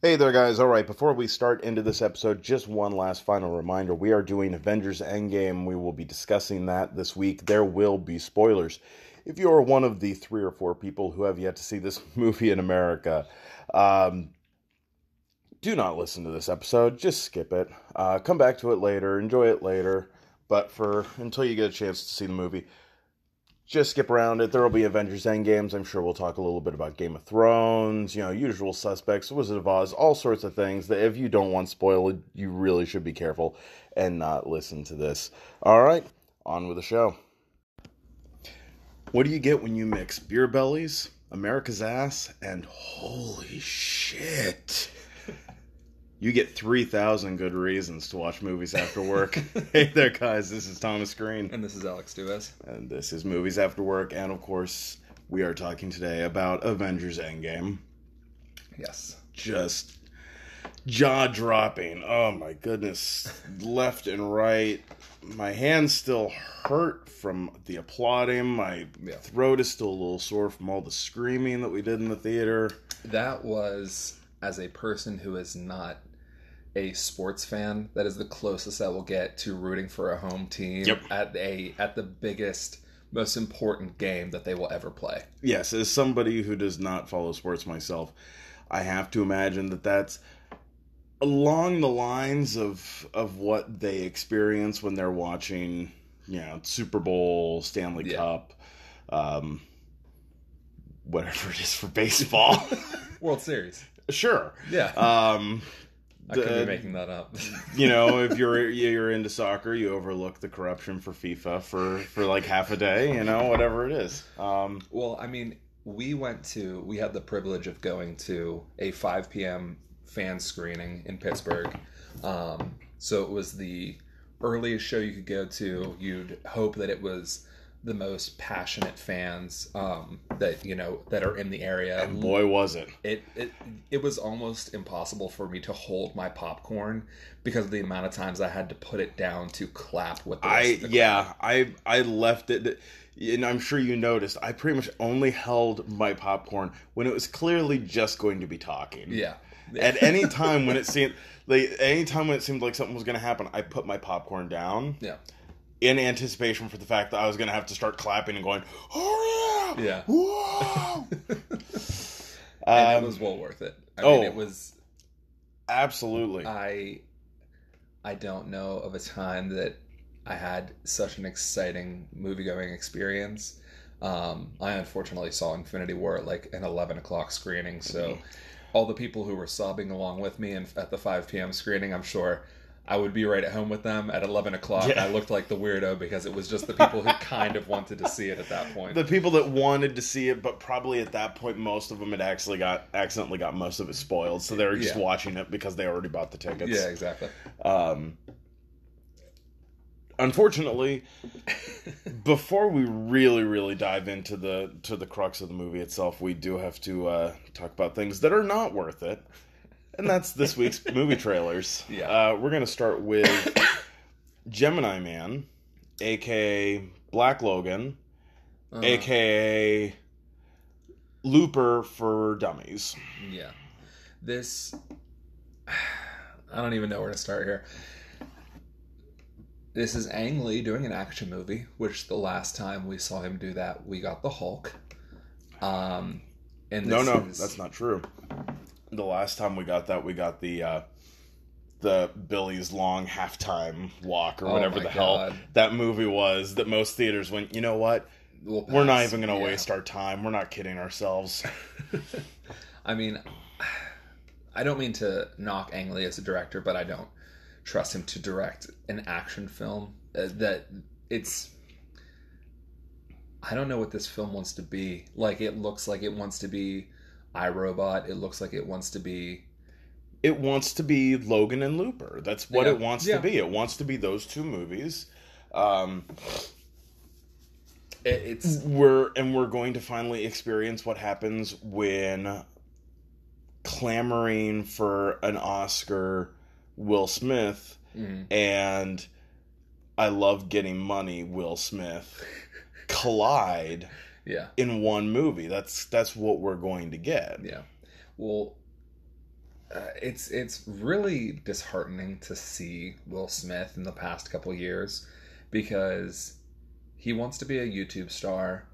Hey there, guys. All right, before we start into this episode, just one last final reminder. We are doing Avengers Endgame. We will be discussing that this week. There will be spoilers. If you are one of the three or four people who have yet to see this movie in America, um, do not listen to this episode. Just skip it. Uh, come back to it later. Enjoy it later. But for until you get a chance to see the movie, just skip around it. There will be Avengers Endgames. I'm sure we'll talk a little bit about Game of Thrones, you know, usual suspects, Wizard of Oz, all sorts of things that if you don't want spoiled, you really should be careful and not listen to this. All right, on with the show. What do you get when you mix beer bellies, America's ass, and holy shit? You get 3,000 good reasons to watch movies after work. hey there, guys. This is Thomas Green. And this is Alex Duez. And this is Movies After Work. And of course, we are talking today about Avengers Endgame. Yes. Just jaw dropping. Oh my goodness. Left and right. My hands still hurt from the applauding. My Yeah. throat is still a little sore from all the screaming that we did in the theater. That was, as a person who is not a sports fan, that is the closest I will get to rooting for a home team Yep. at a at the biggest, most important game that they will ever play. yes, as somebody who does not follow sports myself, I have to imagine that that's along the lines of of what they experience when they're watching, you know, Super Bowl, Stanley Yeah. Cup, um, whatever it is for baseball. World Series. sure. Yeah. Um, I could the- be making that up. you know, if you're you're into soccer, you overlook the corruption for FIFA for for like half a day. You know, whatever it is. Um, Well, I mean, we went to, we had the privilege of going to a 5 p.m. fan screening in Pittsburgh. Um, so it was the earliest show you could go to. You'd hope that it was the most passionate fans um, that, you know, that are in the area. and boy, was it. It, it it was almost impossible for me to hold my popcorn because of the amount of times I had to put it down to clap with the I yeah, I I left it and I'm sure you noticed I pretty much only held my popcorn when it was clearly just going to be talking. Yeah. At any time when it seemed like any time when it seemed like something was going to happen, I put my popcorn down Yeah. In anticipation for the fact that I was going to have to start clapping and going, "Oh yeah. Yeah. Whoa!" And Um, it was well worth it. I oh. mean, it was absolutely. I I don't know of a time that I had such an exciting movie going experience. Um, I unfortunately saw Infinity War at like an eleven o'clock screening, so all the people who were sobbing along with me and at the five p.m. screening, I'm sure I would be right at home with them at eleven o'clock. Yeah. I looked like the weirdo because it was just the people who kind of wanted to see it at that point. the people that wanted to see it, but probably at that point, most of them had actually got accidentally got most of it spoiled, so they were just Yeah. watching it because they already bought the tickets. yeah, exactly. Um, unfortunately, before we really, really dive into the to the crux of the movie itself, we do have to uh, talk about things that are not worth it, and that's this week's movie trailers. Yeah. uh, we're gonna start with Gemini Man, aka Black Logan, Uh, aka Looper for Dummies. Yeah. This I don't even know where to start here. This is Ang Lee doing an action movie, which the last time we saw him do that, we got the Hulk. Um and No, this no, is- that's not true. The last time we got that, we got the uh, the Billy's long halftime walk or Oh whatever the hell that movie was. That most theaters went. You know what? We'll We're not even going to Yeah. waste our time. We're not kidding ourselves. I mean, I don't mean to knock Ang Lee as a director, but I don't trust him to direct an action film. Uh, that it's. I don't know what this film wants to be. Like, it looks like it wants to be iRobot. It looks like it wants to be. It wants to be Logan and Looper. That's what Yeah. it wants Yeah. to be. It wants to be those two movies. Um, It, it's we're and we're going to finally experience what happens when clamoring for an Oscar Will Smith mm, and I love getting money Will Smith collide yeah, in one movie. That's that's what we're going to get. yeah. Well, uh, it's it's really disheartening to see Will Smith in the past couple years because he wants to be a YouTube star,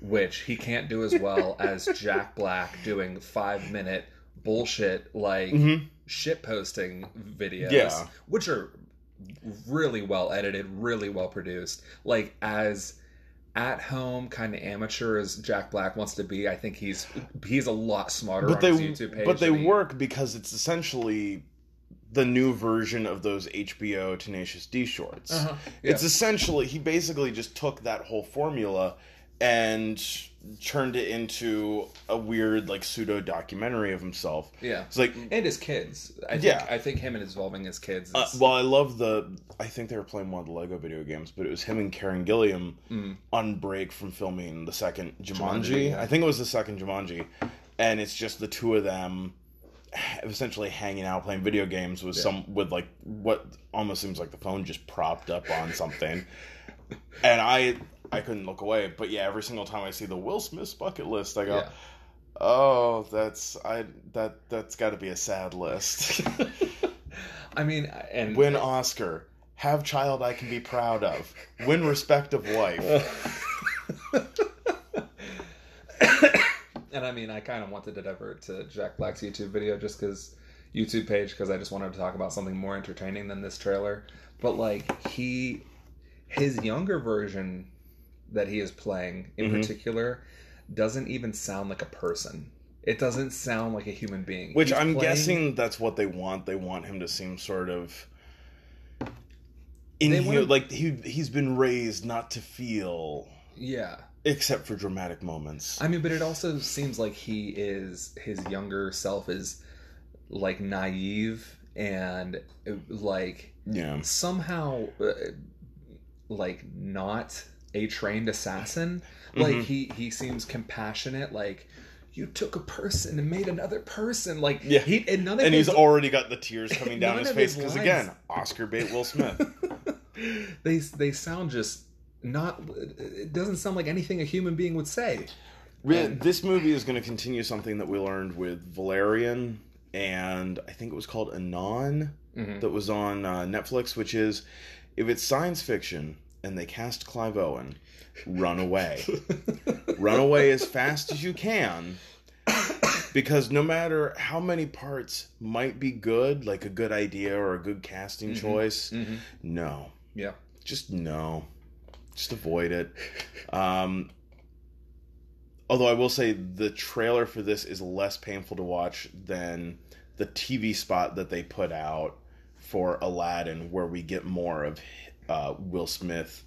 which he can't do as well as Jack Black doing five minute bullshit like Mhm. shit posting videos, Yeah. which are really well edited, really well produced. Like as at home kind of amateur as Jack Black wants to be, I think he's he's a lot smarter But on they YouTube page. but they he- work because it's essentially the new version of those HBO Tenacious D shorts. Uh-huh. Yeah. It's essentially he basically just took that whole formula and turned it into a weird like pseudo documentary of himself. yeah. It's like And his kids. I think, Yeah. I think him and his involving his kids is, uh, well, I love the. I think they were playing one of the Lego video games, but it was him and Karen Gillan Mm. on break from filming the second Jumanji. Jumanji, yeah. I think it was the second Jumanji, and it's just the two of them, essentially hanging out playing video games with Yeah. some with like what almost seems like the phone just propped up on something, and I I couldn't look away. But yeah, every single time I see the Will Smith's bucket list, I go. Yeah. Oh, that's I that that's got to be a sad list. I mean, and Win Oscar. Have child I can be proud of. Win respect of wife. and I mean, I kind of wanted to divert to Jack Black's YouTube video just because YouTube page because I just wanted to talk about something more entertaining than this trailer. But like he, his younger version that he is playing in Mhm. particular doesn't even sound like a person. It doesn't sound like a human being. Which He's I'm playing- guessing that's what they want. They want him to seem sort of They inhu- wanna- like he he's been raised not to feel Yeah. except for dramatic moments. I mean, but it also seems like he is his younger self is like naive and like yeah. somehow uh, like not a trained assassin. Like Mhm. he he seems compassionate. Like you took a person and made another person. Like Yeah. he and none of And his, he's already got the tears coming down his face because again, Oscar bait Will Smith. they they sound just not. It doesn't sound like anything a human being would say. And- this movie is going to continue something that we learned with Valerian, and I think it was called Anon Mhm. that was on uh, Netflix, which is if it's science fiction and they cast Clive Owen, run away. run away as fast as you can. Because no matter how many parts might be good, like a good idea or a good casting Mhm. choice, Mhm. no. Yeah. Just no. Just avoid it. Um, although I will say the trailer for this is less painful to watch than the TV spot that they put out for Aladdin, where we get more of uh, Will Smith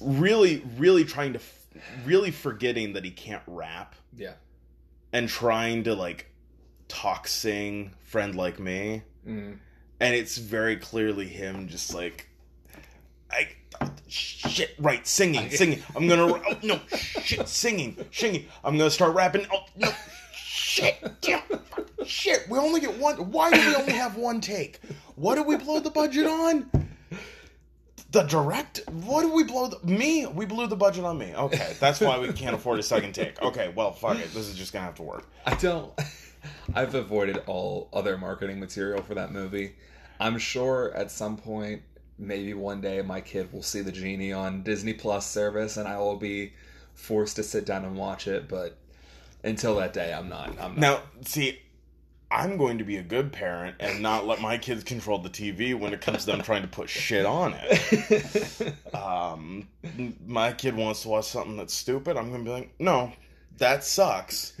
really, really trying to, f- really forgetting that he can't rap. Yeah. and trying to like talk sing friend like me. Mm. and it's very clearly him just like I shit right singing singing. I'm gonna oh, no shit singing singing. I'm gonna start rapping. Oh no shit damn shit. We only get one why do we only have one take? What did we blow the budget on the direct what did we blow the me we blew the budget on me okay that's why we can't afford a second take okay well fuck it this is just gonna have to work I don't. I've avoided all other marketing material for that movie. I'm sure at some point, maybe one day, my kid will see the genie on Disney Plus service, and I will be forced to sit down and watch it. But until that day, I'm not. I'm not. Now, see, I'm going to be a good parent and not let my kids control the TV when it comes to them trying to put shit on it. Um, my kid wants to watch something that's stupid. I'm going to be like, no, that sucks.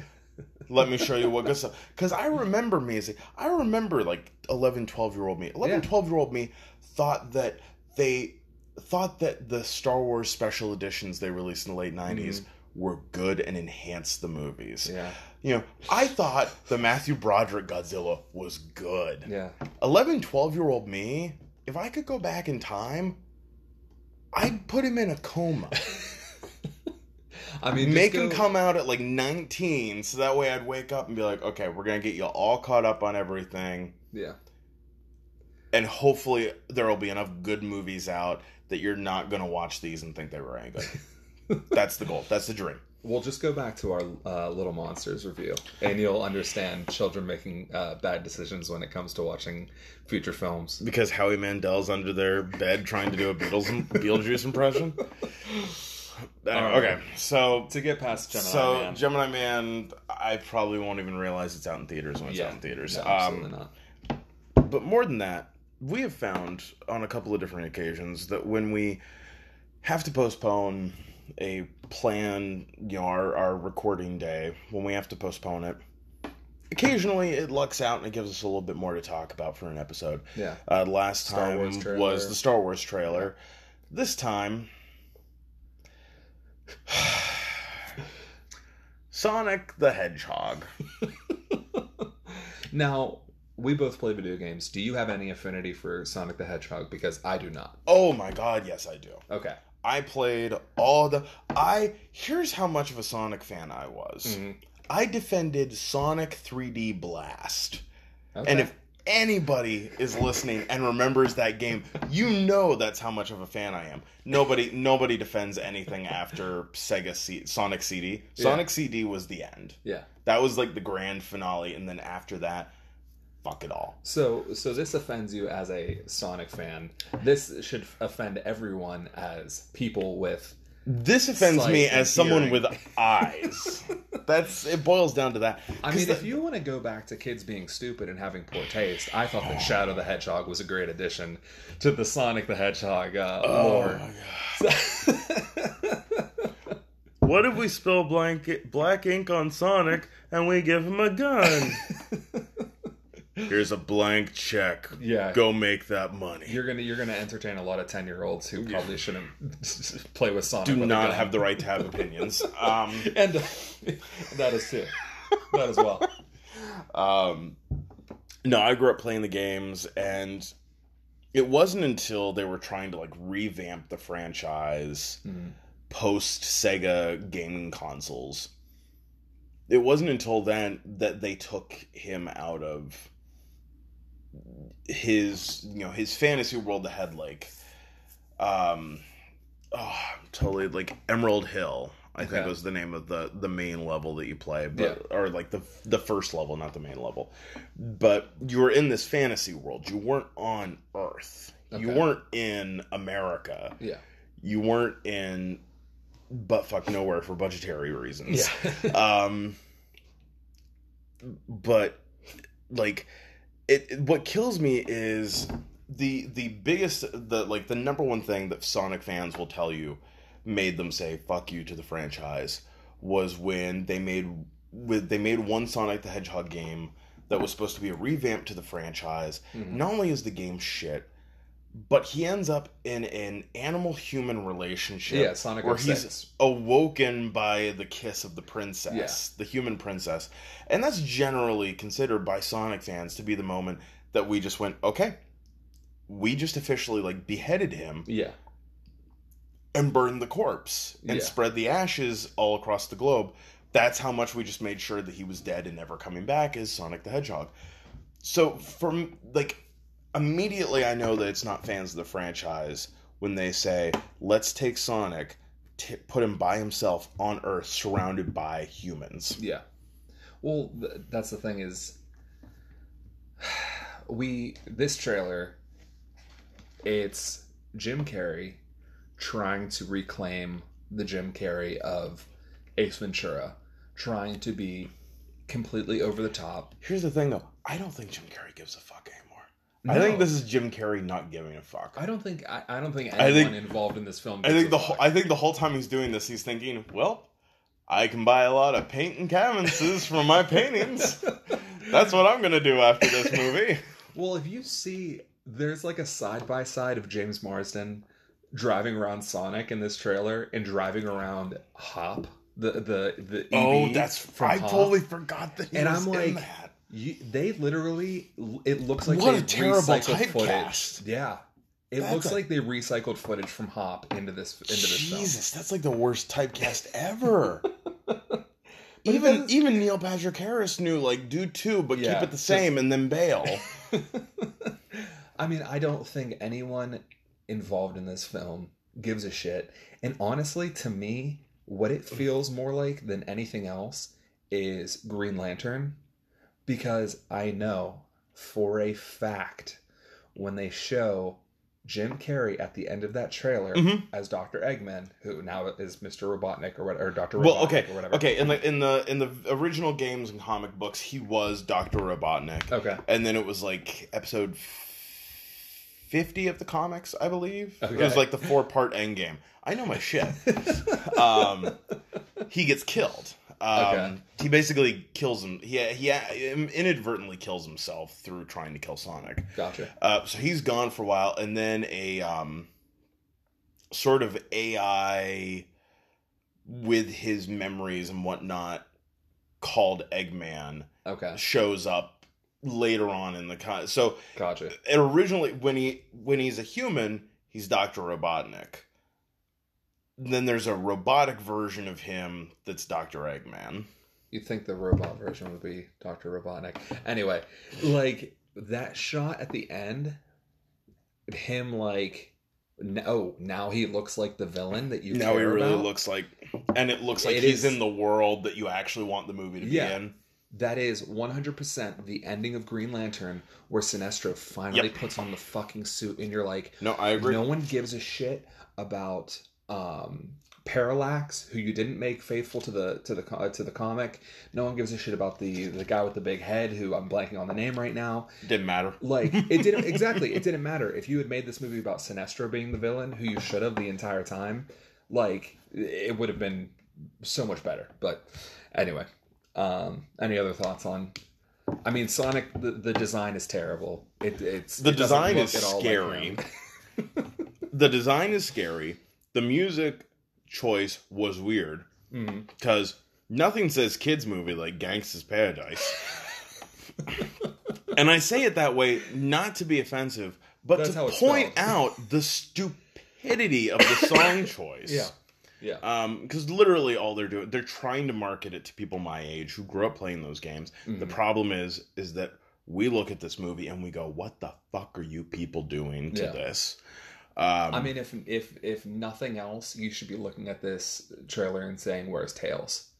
Let me show you what good stuff. Because I remember me as a, I remember like 11, 12 year old me. 11, Yeah. 12 year old me thought that they thought that the Star Wars special editions they released in the late 90s were good and enhanced the movies. yeah. You know, I thought the Matthew Broderick Godzilla was good. Yeah. 11, 12 year old me, if I could go back in time, I'd put him in a coma. I mean, Make him go- come out at like 19, so that way I'd wake up and be like, okay, we're going to get you all caught up on everything. Yeah. And hopefully there will be enough good movies out that you're not going to watch these and think they were any good. That's the goal. That's the dream. We'll just go back to our uh, Little Monsters review, and you'll understand children making uh, bad decisions when it comes to watching future films. Because Howie Mandel's under their bed trying to do a Beatles Beetlejuice impression. right. Okay, so To get past Gemini so Man, Gemini Man, I probably won't even realize it's out in theaters when it's yeah, out in theaters. no, um, absolutely not. but more than that, we have found on a couple of different occasions that when we have to postpone a plan, you know, our, our recording day, when we have to postpone it, occasionally it lucks out and it gives us a little bit more to talk about for an episode. Yeah, Uh, last Star time was the Star Wars trailer. This time, Sonic the Hedgehog. Now, we both play video games. Do you have any affinity for Sonic the Hedgehog? Because I do not. Oh my god, yes, I do. Okay. I played all the. I here's how much of a Sonic fan I was. Mhm. I defended Sonic 3D Blast, okay. and if anybody is listening and remembers that game, you know that's how much of a fan I am. Nobody, nobody defends anything after Sega C- Sonic CD. Yeah. Sonic CD was the end. yeah. That was like the grand finale, and then after that, fuck it all. So, so this offends you as a Sonic fan. This should offend everyone as people with. This offends Sight me as someone hearing. with eyes. That's it. Boils down to that. I mean, the- if you want to go back to kids being stupid and having poor taste, I thought that Shadow the Hedgehog was a great addition to the Sonic the Hedgehog uh, Oh lore. my God. What if we spill blank, black ink on Sonic and we give him a gun? Here's a blank check. yeah, Go make that money. you're gonna you're gonna entertain a lot of ten year olds who probably shouldn't play with Sonic. Do with not have the right to have opinions. Um, and that is too. That as well. um, no, I grew up playing the games, and it wasn't until they were trying to like revamp the franchise Mhm. post Sega gaming consoles. It wasn't until then that they took him out of his, you know, his fantasy world ahead, like, um, oh, totally like Emerald Hill. I think was the name of the the main level that you play, but or like the the first level, not the main level. But you were in this fantasy world. You weren't on Earth. You weren't in America Yeah. you weren't in butt fuck nowhere for budgetary reasons. Yeah. Um but like it, it- what kills me is the the biggest the like the number one thing that Sonic fans will tell you made them say fuck you to the franchise was when they made with they made one Sonic the Hedgehog game that was supposed to be a revamp to the franchise. Mhm. Not only is the game shit, but he ends up in an animal human relationship Yeah, Sonic where 06. he's awoken by the kiss of the princess, the human princess. And that's generally considered by Sonic fans to be the moment that we just went, okay, we just officially like beheaded him Yeah. and burned the corpse and Yeah. spread the ashes all across the globe. That's how much we just made sure that he was dead and never coming back as Sonic the Hedgehog. So from like immediately I know that it's not fans of the franchise when they say, "Let's take Sonic, t- put him by himself on Earth surrounded by humans." Yeah. Well, th- that's the thing is, we this trailer, it's Jim Carrey trying to reclaim the Jim Carrey of Ace Ventura, trying to be completely over the top. Here's the thing though, I don't think Jim Carrey gives a fuck anymore. I think this is Jim Carrey not giving a fuck. I don't think I, I don't think I anyone think- involved in this film. I think a the fuck. whole, I think the whole time he's doing this, he's thinking, well, I can buy a lot of paint and canvases for my paintings. That's what I'm gonna do after this movie. Well, if you see, there's like a side by side of James Marsden driving around Sonic in this trailer and driving around Hop, the the the EV oh, that's from I Hop. totally forgot that he And was I'm in like, that. You, they literally, it looks like What they a terrible recycled footage. typecast. Yeah, it That's looks a- like they recycled footage from Hop into this into this film. Jesus, that's like the worst typecast ever. even even Neil Patrick Harris knew like do two, but Yeah, keep it the just- same and then bail. I mean, I don't think anyone involved in this film gives a shit. And honestly, to me, what it feels more like than anything else is Green Lantern because I know for a fact when they show Jim Carrey at the end of that trailer Mhm. as Dr. Eggman, who now is Mr. Robotnik or whatever, or Dr. Well, okay, or whatever. okay. In the in the in the original games and comic books, he was Doctor Robotnik, Okay. and then it was like episode fifty of the comics, I believe. It was like the four part end game. I know my shit. um, he gets killed. Um, Okay. He basically kills him. He he inadvertently kills himself through trying to kill Sonic. Gotcha. Uh, so he's gone for a while, and then a um, sort of AI with his memories and whatnot called Eggman Okay. shows up later on in the con. So Gotcha. it originally, when he when he's a human, he's Doctor Robotnik. Then there's a robotic version of him that's Doctor Eggman. You'd think the robot version would be Dr. Robotnik. Anyway, like that shot at the end, him like, n- oh, now he looks like the villain that you now he really about. looks like, and it looks like It he's is- in the world that you actually want the movie to Yeah. be in. That is 100% the ending of Green Lantern where Sinestro finally Yep. puts on the fucking suit and you're like, No, I agree. no one gives a shit about um Parallax, who you didn't make faithful to the to the co- to the comic. No one gives a shit about the the guy with the big head, who I'm blanking on the name right now. Didn't matter. Like it didn't exactly. It didn't matter if you had made this movie about Sinestro being the villain, who you should have the entire time. Like it would have been so much better. But anyway, um, any other thoughts on? I mean, Sonic. The, the design is terrible. It, it's The it design is like scary. him. the design is scary. The music choice was weird because nothing says kids movie like Gangsta's Paradise. and I say it that way not to be offensive, but That's to point out the stupidity of the song choice. Yeah. Yeah. Um, because literally all they're doing, they're trying to market it to people my age who grew up playing those games. The Mhm. problem is, is that we look at this movie and we go, "What the fuck are you people doing to Yeah. this?" Um, I mean, if if if nothing else, you should be looking at this trailer and saying, "Where's Tails?"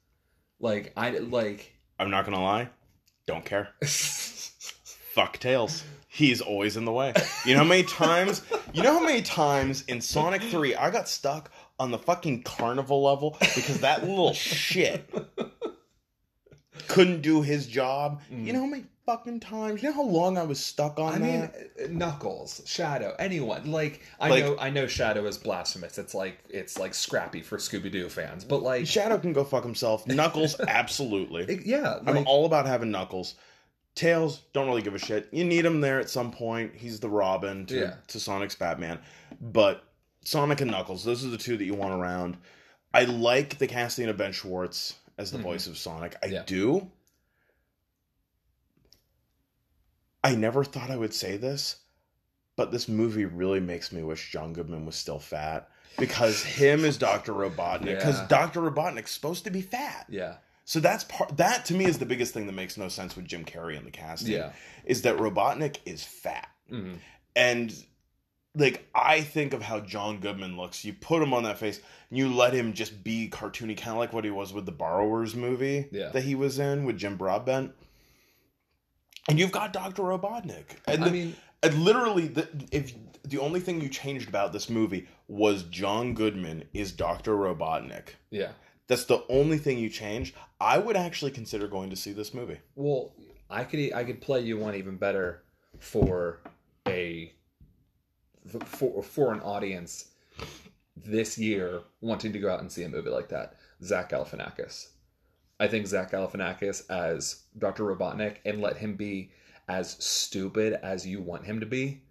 Like I like. I'm not gonna lie, don't care. Fuck Tails. He's always in the way. You know how many times? You know how many times in Sonic Three I got stuck on the fucking carnival level because that little shit couldn't do his job. You know how many fucking times? You know how long I was stuck on I mean, that? uh, Knuckles, Shadow, anyone. Like I Like- know, I know Shadow is blasphemous. It's like it's like Scrappy for Scooby Doo fans, but like, Shadow can go fuck himself. Knuckles, absolutely. it- yeah, I'm all about having Knuckles. Tails, don't really give a shit. You need him there at some point. He's the Robin to, Yeah. to Sonic's Batman. But Sonic and Knuckles, those are the two that you want around. I like the casting of Ben Schwartz as the Mhm. voice of Sonic. I Yeah. do. I never thought I would say this, but this movie really makes me wish John Goodman was still fat. Because him as Dr. Robotnik, because Yeah. Dr. Robotnik's supposed to be fat. yeah, So that's part. That to me is the biggest thing that makes no sense with Jim Carrey in the casting. yeah, is that Robotnik is fat, Mhm. and like I think of how John Goodman looks. You put him on that face, and you let him just be cartoony, kind of like what he was with the Borrowers movie Yeah. that he was in with Jim Broadbent. And you've got Doctor Robotnik, and I the- mean, and literally, the, if the only thing you changed about this movie was John Goodman is Doctor Robotnik. yeah. That's the only thing you changed. I would actually consider going to see this movie. Well, I could I could play you one even better for a for for an audience this year wanting to go out and see a movie like that. Zach Galifianakis. I think Zach Galifianakis as Dr. Robotnik and let him be as stupid as you want him to be.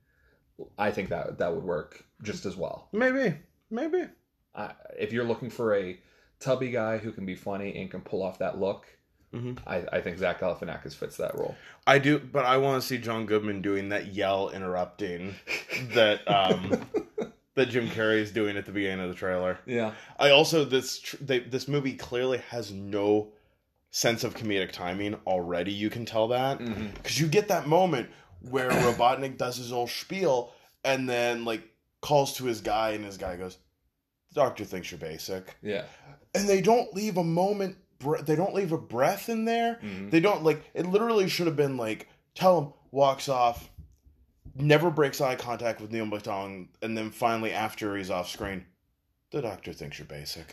I think that that would work just as well. Maybe, maybe. I, if you're looking for a tubby guy who can be funny and can pull off that look, Mhm. I, I think Zach Galifianakis fits that role. I do, but I want to see John Goodman doing that yell interrupting that um, that Jim Carrey is doing at the beginning of the trailer. Yeah. I also this tr- they, this movie clearly has no sense of comedic timing already. You can tell that because you get that moment where Robotnik does his old spiel and then like calls to his guy, and his guy goes, Doctor thinks you're basic, Yeah. and they don't leave a moment. bre- They don't leave a breath in there. Mhm. They don't like. It literally should have been like, tell him walks off, never breaks eye contact with Neal McDonough, and then finally after he's off screen, the doctor thinks you're basic.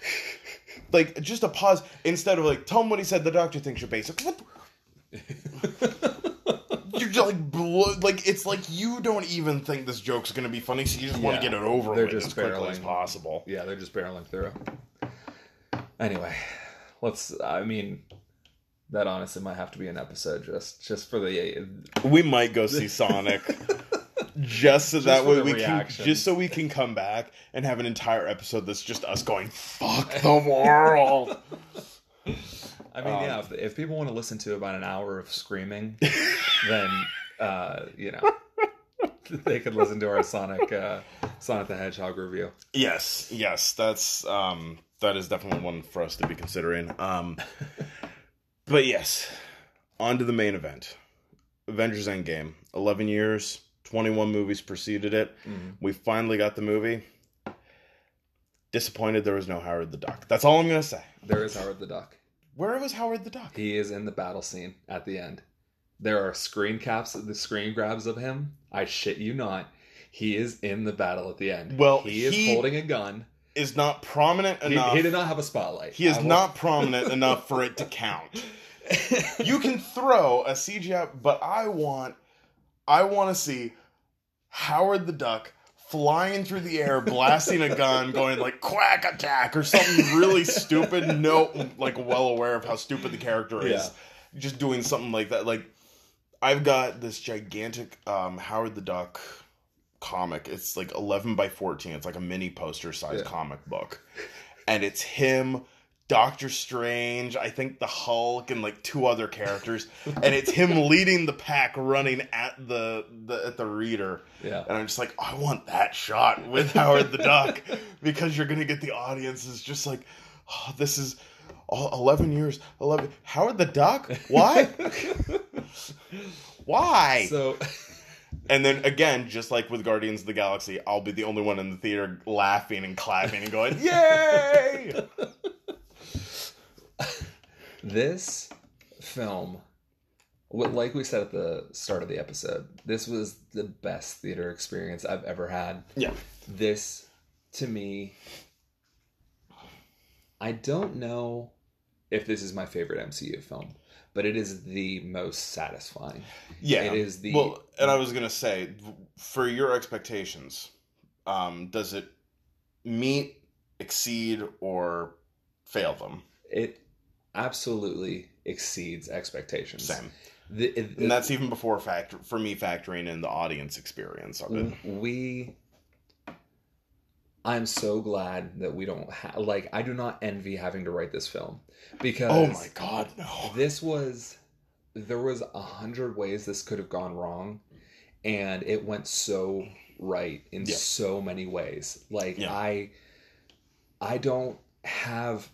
like just a pause instead of like, tell him what he said. The doctor thinks you're basic. You're just like, blo- like it's like you don't even think this joke's gonna be funny, so you just want Yeah. to get it over They're with just as quickly as barreling. possible. yeah, they're just barreling through. Anyway, let's. I mean, that honestly might have to be an episode just just for the. We might go see Sonic. Just so that way we can, just so we can come back and have an entire episode that's just us going "fuck the world." I mean, Um, yeah. If, if people want to listen to about an hour of screaming, then uh, you know they could listen to our Sonic uh, Sonic the Hedgehog review. yes, yes, that's um, that is definitely one for us to be considering. Um, but yes, on to the main event: Avengers Endgame. Eleven years, twenty-one movies preceded it. Mhm. We finally got the movie. Disappointed there was no Howard the Duck. That's all I'm gonna say. There is Howard the Duck. Where was Howard the Duck? He is in the battle scene at the end. There are screen caps, the screen grabs of him. I shit you not. He is in the battle at the end. Well, he is he- holding a gun. Is not prominent He, enough. he did not have a spotlight. He is I will- not prominent enough for it to count. You can throw a CGI, but I want, I want to see Howard the Duck flying through the air, blasting a gun, going like quack attack or something really stupid. No, like well aware of how stupid the character is. Just doing something like that. Like I've got this gigantic um, Howard the Duck comic. It's like 11 by 14. It's like a mini poster size Yeah. comic book. And it's him, Doctor Strange, I think the Hulk and like two other characters. and it's him leading the pack running at the, the at the reader. yeah. And I'm just like, I want that shot with Howard the Duck because you're going to get the audiences just like, oh, this is all 11 years, 11 Howard the Duck? why, Why? So And then again, just like with Guardians of the Galaxy, I'll be the only one in the theater laughing and clapping and going, "Yay!" This film, like we said at the start of the episode, this was the best theater experience I've ever had. yeah. this to me I don't know if this is my favorite MCU film, but it is the most satisfying. Yeah. It is the Well, and I was going to say for your expectations, um, does it meet, exceed or fail them? it absolutely exceeds expectations. Same. The, it- And that's even before factor for me factoring in the audience experience of it. we I'm so glad that we don't have like I do not envy having to write this film because Oh my god, no. this was there was a hundred ways this could have gone wrong and it went so right in Yeah. so many ways like Yeah. i i don't have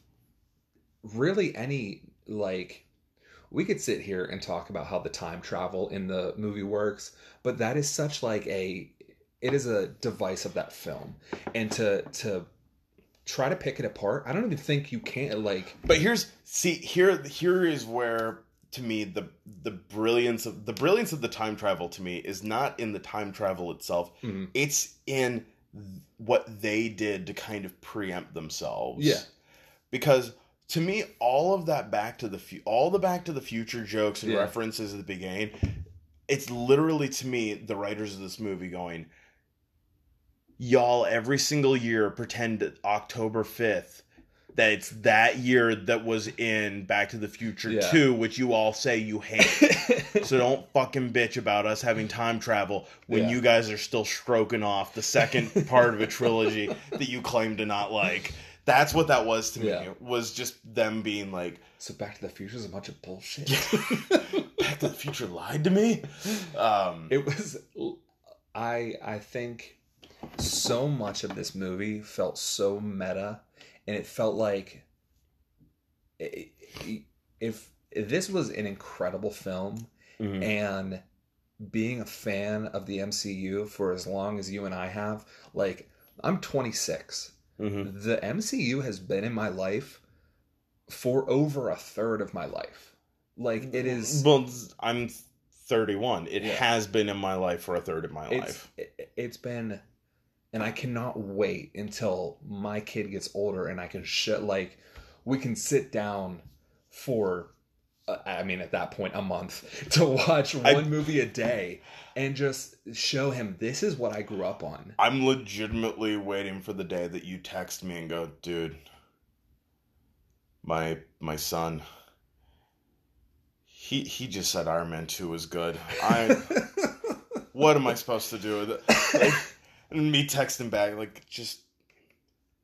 really any like we could sit here and talk about how the time travel in the movie works but that is such like a it is a device of that film and to to try to pick it apart i don't even think you can like But here's see here here is where to me the the brilliance of the brilliance of the time travel to me is not in the time travel itself. Mhm. It's in what they did to kind of preempt themselves. Yeah. Because to me all of that back to the fu- all the back to the future jokes and Yeah. references at the beginning it's literally to me the writers of this movie going y'all every single year pretend that October 5th that it's that year that was in Back to the Future Yeah. 2 which you all say you hate. so don't fucking bitch about us having time travel when Yeah. you guys are still stroking off the second part of a trilogy that you claim to not like. That's what that was to me. Yeah. Was just them being like so back to the future is a bunch of bullshit Back to the Future lied to me. Um it was i i think so much of this movie felt so meta and it felt like if, this was an incredible film mhm. and being a fan of the MCU for as long as you and I have like I'm 26 Mhm. the MCU has been in my life for over a third of my life. Like it is Well, I'm 31. It Yeah. has been in my life for a third of my it's life. it, it's been and I cannot wait until my kid gets older and I can shit like we can sit down for Uh, I mean at that point a month to watch one I- movie a day and just show him this is what I grew up on. I'm legitimately waiting for the day that you text me and go, dude, my my son. He he just said Iron Man two was good. I what am I supposed to do with it? Like, and me texting back like just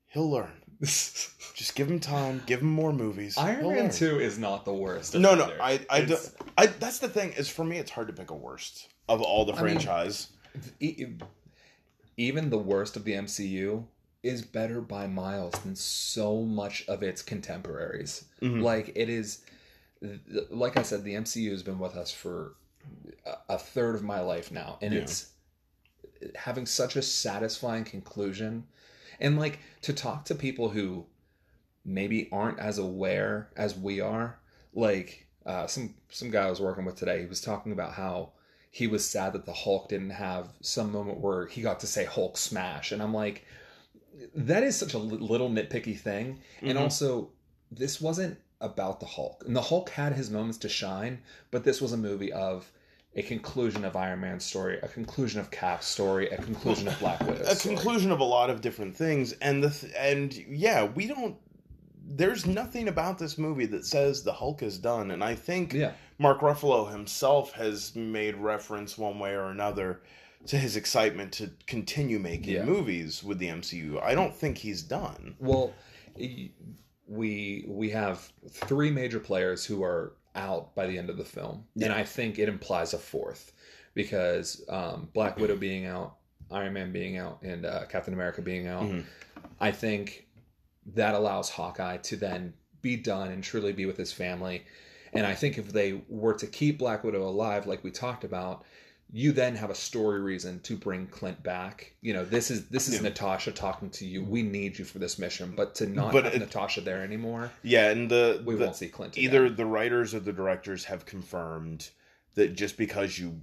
he'll learn. Just give him time. Give him more movies. Iron He'll Man learn. 2 is not the worst. No, no, offender. I I, do, It's- I that's the thing is for me it's hard to pick a worst of all the I mean- franchise. e- even the worst of the MCU is better by miles than so much of its contemporaries. Mhm. Like it is, like I said, the MCU has been with us for a- a third of my life now, and Yeah. it's having such a satisfying conclusion. And like to talk to people who maybe aren't as aware as we are, like uh, some some guy I was working with today, he was talking about how he was sad that the Hulk didn't have some moment where he got to say Hulk smash, and I'm like, that is such a little nitpicky thing, and Mhm. also this wasn't about the Hulk, and the Hulk had his moments to shine, but this was a movie of a conclusion of Iron Man's story, a conclusion of Cap's story, a conclusion of Black Widow's a story. conclusion of a lot of different things and the th- and yeah we don't there's nothing about this movie that says the hulk is done and i think Yeah, mark ruffalo himself has made reference one way or another to his excitement to continue making Yeah. movies with the mcu i don't think he's done Well, we we have three major players who are out by the end of the film, and I think it implies a fourth because um, Black Widow being out, Iron Man being out, and uh, Captain America being out. Mhm. I think that allows Hawkeye to then be done and truly be with his family. And I think if they were to keep Black Widow alive, like we talked about, you then have a story reason to bring Clint back. You know, this is this is Yeah. Natasha talking to you. We need you for this mission, but to not But have it- Natasha there anymore, yeah and the, we the- won't see Clint. either the writers or the directors have confirmed that just because you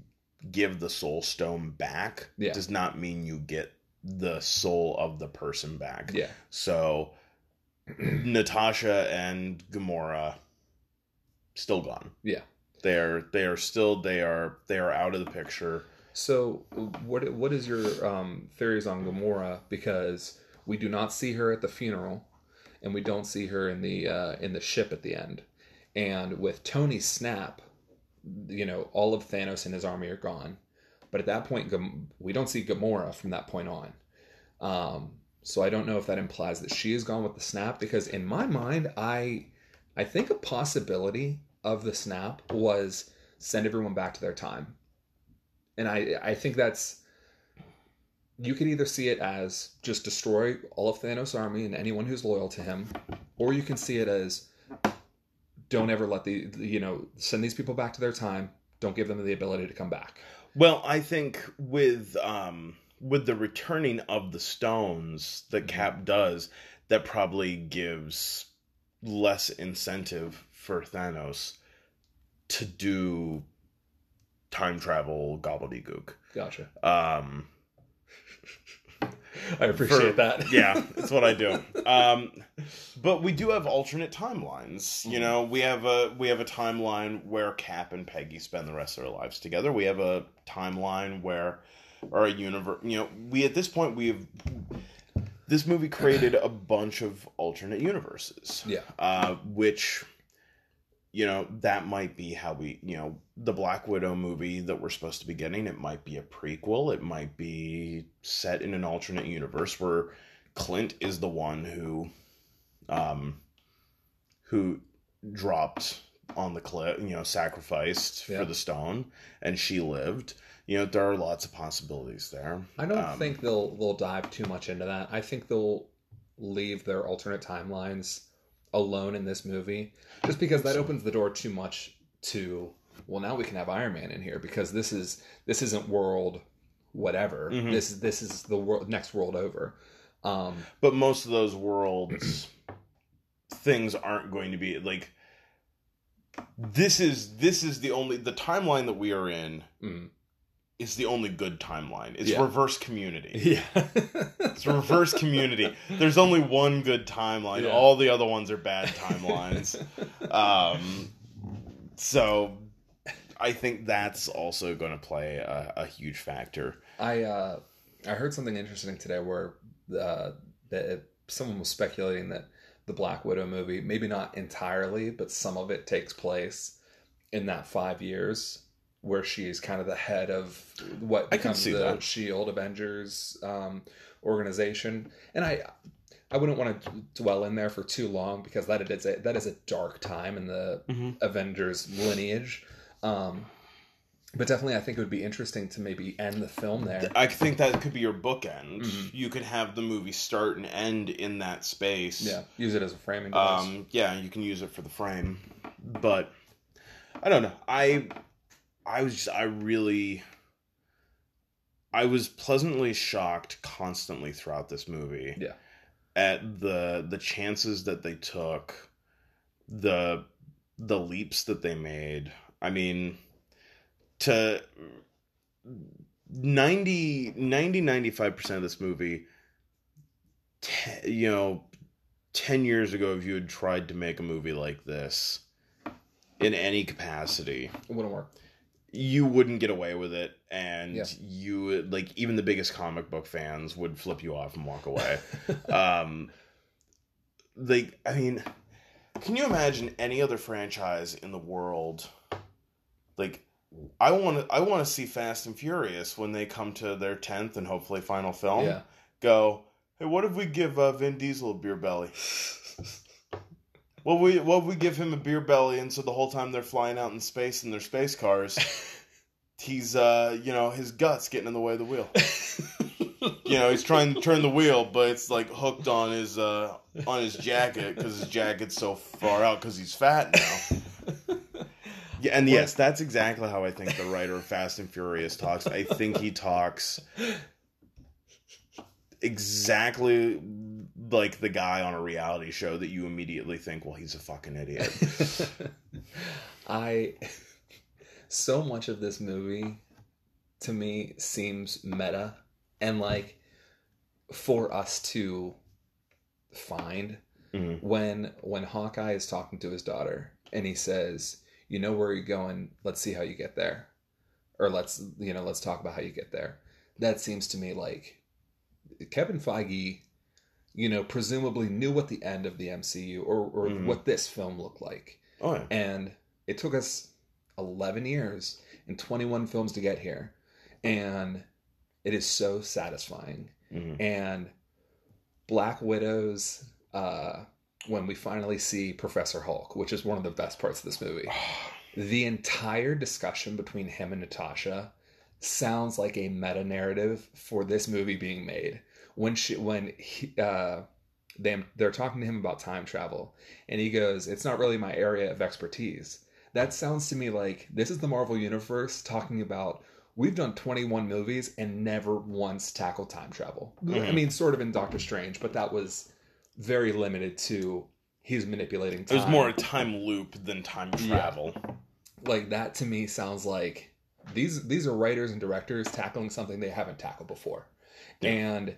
give the soul stone back Yeah. does not mean you get the soul of the person back yeah, So Natasha and Gamora still gone. Yeah. They're they are still they are they are out of the picture. So, what what is your um, theories on Gamora? Because we do not see her at the funeral, and we don't see her in the uh, in the ship at the end. And with Tony's snap, you know, all of Thanos and his army are gone. But at that point, we don't see Gamora from that point on. Um, so I don't know if that implies that she is gone with the snap. Because in my mind, I I think a possibility of the snap was send everyone back to their time and I I think that's you could either see it as just destroy all of Thanos' army and anyone who's loyal to him, or you can see it as don't ever let the you know send these people back to their time. Don't give them the ability to come back. Well, I think with um with the returning of the stones that Cap does, that probably gives less incentive for Thanos to do time travel gobbledygook. Gotcha. Um I appreciate For- that. yeah, it's what I do. Um, but we do have alternate timelines. You know, we have a we have a timeline where Cap and Peggy spend the rest of their lives together. We have a timeline where, or a universe. You know, we at this point we have this movie created a bunch of alternate universes. Yeah. Uh, which, you know, that might be how we, you know, the Black Widow movie that we're supposed to be getting. It might be a prequel. It might be set in an alternate universe where Clint is the one who, um, who dropped on the cliff, you know, sacrificed Yeah. for the stone, and she lived. You know, there are lots of possibilities there. I don't Um, think they'll they'll dive too much into that. I think they'll leave their alternate timelines alone in this movie, just because that opens the door too much to. Well, now we can have Iron Man in here because this is this isn't world whatever. Mhm. This this is the world next world over. Um, but most of those worlds things aren't going to be like this is this is the only the timeline that we are in mm, is the only good timeline. It's Yeah. reverse community. yeah. It's reverse community. There's only one good timeline. Yeah. All the other ones are bad timelines. um, so I think that's also going to play a, a huge factor. I uh, I heard something interesting today where uh, that someone was speculating that the Black Widow movie, maybe not entirely, but some of it takes place in that five years where she's kind of the head of what becomes the that. Shield Avengers um, organization, and I. I wouldn't want to dwell in there for too long because that is a that is a dark time in the Mhm. Avengers lineage. Um, but definitely, I think it would be interesting to maybe end the film there. I think that could be your bookend. Mhm. You could have the movie start and end in that space. Yeah, use it as a framing device. Um, yeah, you can use it for the frame, but I don't know. I I was just, I really I was pleasantly shocked constantly throughout this movie. Yeah. At the the chances that they took, the the leaps that they made. I mean, to 90 90 95% of this movie te- you know 10 years ago if you had tried to make a movie like this in any capacity it wouldn't work. You wouldn't get away with it and Yeah. you like even the biggest comic book fans would flip you off and walk away um like i mean can you imagine any other franchise in the world like i want to i want to see fast and furious when they come to their 10th and hopefully final film yeah. go hey what if we give uh, vin diesel a beer belly what we what we give him a beer belly and so the whole time they're flying out in space in their space cars he's uh you know his guts getting in the way of the wheel. You know he's trying to turn the wheel but it's like hooked on his uh on his jacket because his jacket's so far out because he's fat now. Yeah and yes that's exactly how i think the writer of fast and furious talks. I think he talks exactly like the guy on a reality show that you immediately think well he's a fucking idiot I so much of this movie to me seems meta and like for us to find Mhm. when when Hawkeye is talking to his daughter and he says, "You know where you're going. Let's see how you get there." Or let's, you know, let's talk about how you get there. That seems to me like Kevin Feige, you know, presumably knew what the end of the MCU or or Mhm. what this film looked like. oh yeah And it took us 11 years and 21 films to get here. And it is so satisfying. Mhm. And Black Widow's, uh, when we finally see Professor Hulk, which is one of the best parts of this movie, the entire discussion between him and Natasha sounds like a meta narrative for this movie being made. When she, when he, uh, they, they're talking to him about time travel, and he goes, "It's not really my area of expertise." That sounds to me like this is the Marvel universe talking about. We've done 21 movies and never once tackled time travel. I Mhm. mean, sort of in Doctor Strange, but that was very limited to he's manipulating it time was more a time loop than time Yeah. travel like that to me sounds like these these are writers and directors tackling something they haven't tackled before Yeah. and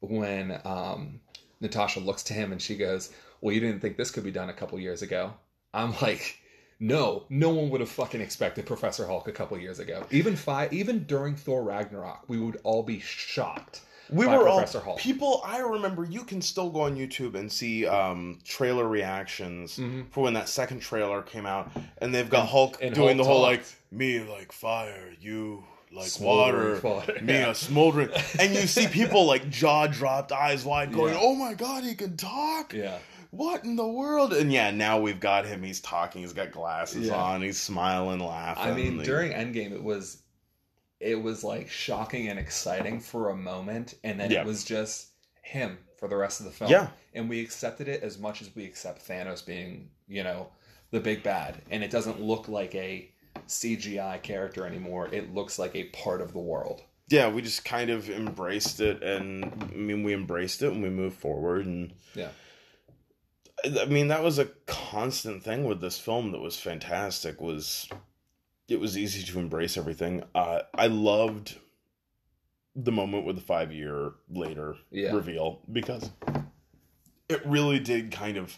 when um natasha looks to him and she goes well you didn't think this could be done a couple years ago i'm like no no one would have fucking expected professor hulk a couple years ago even five even during thor ragnarok we would all be shocked we were Professor all Hulk. people i remember you can still go on youtube and see um trailer reactions Mhm. for when that second trailer came out and they've got hulk and doing Hulk the whole talked. like me like fire you like Smoldering water fire. me Yeah. a smoldering and you see people like jaw dropped eyes wide going Yeah. oh my god he can talk yeah what in the world and yeah now we've got him he's talking he's got glasses Yeah. on he's smiling laughing I mean, like- during Endgame, it was it was like shocking and exciting for a moment, and then it was just him for the rest of the film. Yeah. and we accepted it as much as we accept Thanos being, you know, the big bad, and it doesn't look like a CGI character anymore. It looks like a part of the world. yeah, we just kind of embraced it, and I mean, we embraced it and we moved forward, and Yeah. I mean, that was a constant thing with this film that was fantastic. Was it was easy to embrace everything. Uh, I loved the moment with the five year later Yeah. reveal because it really did kind of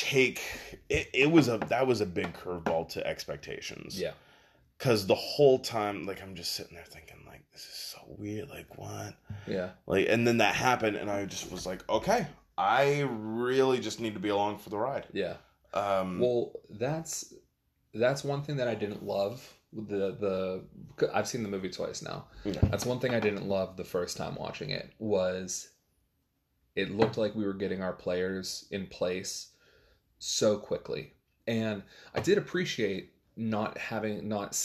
take it, it was a that was a big curveball to expectations Yeah. because the whole time like i'm just sitting there thinking like this is so weird like what Yeah. like and then that happened and i just was like okay i really just need to be along for the ride Yeah. um Well, that's that's one thing that I didn't love. with The the I've seen the movie twice now. Yeah. That's one thing I didn't love the first time watching it was it looked like we were getting our players in place so quickly, and I did appreciate not having not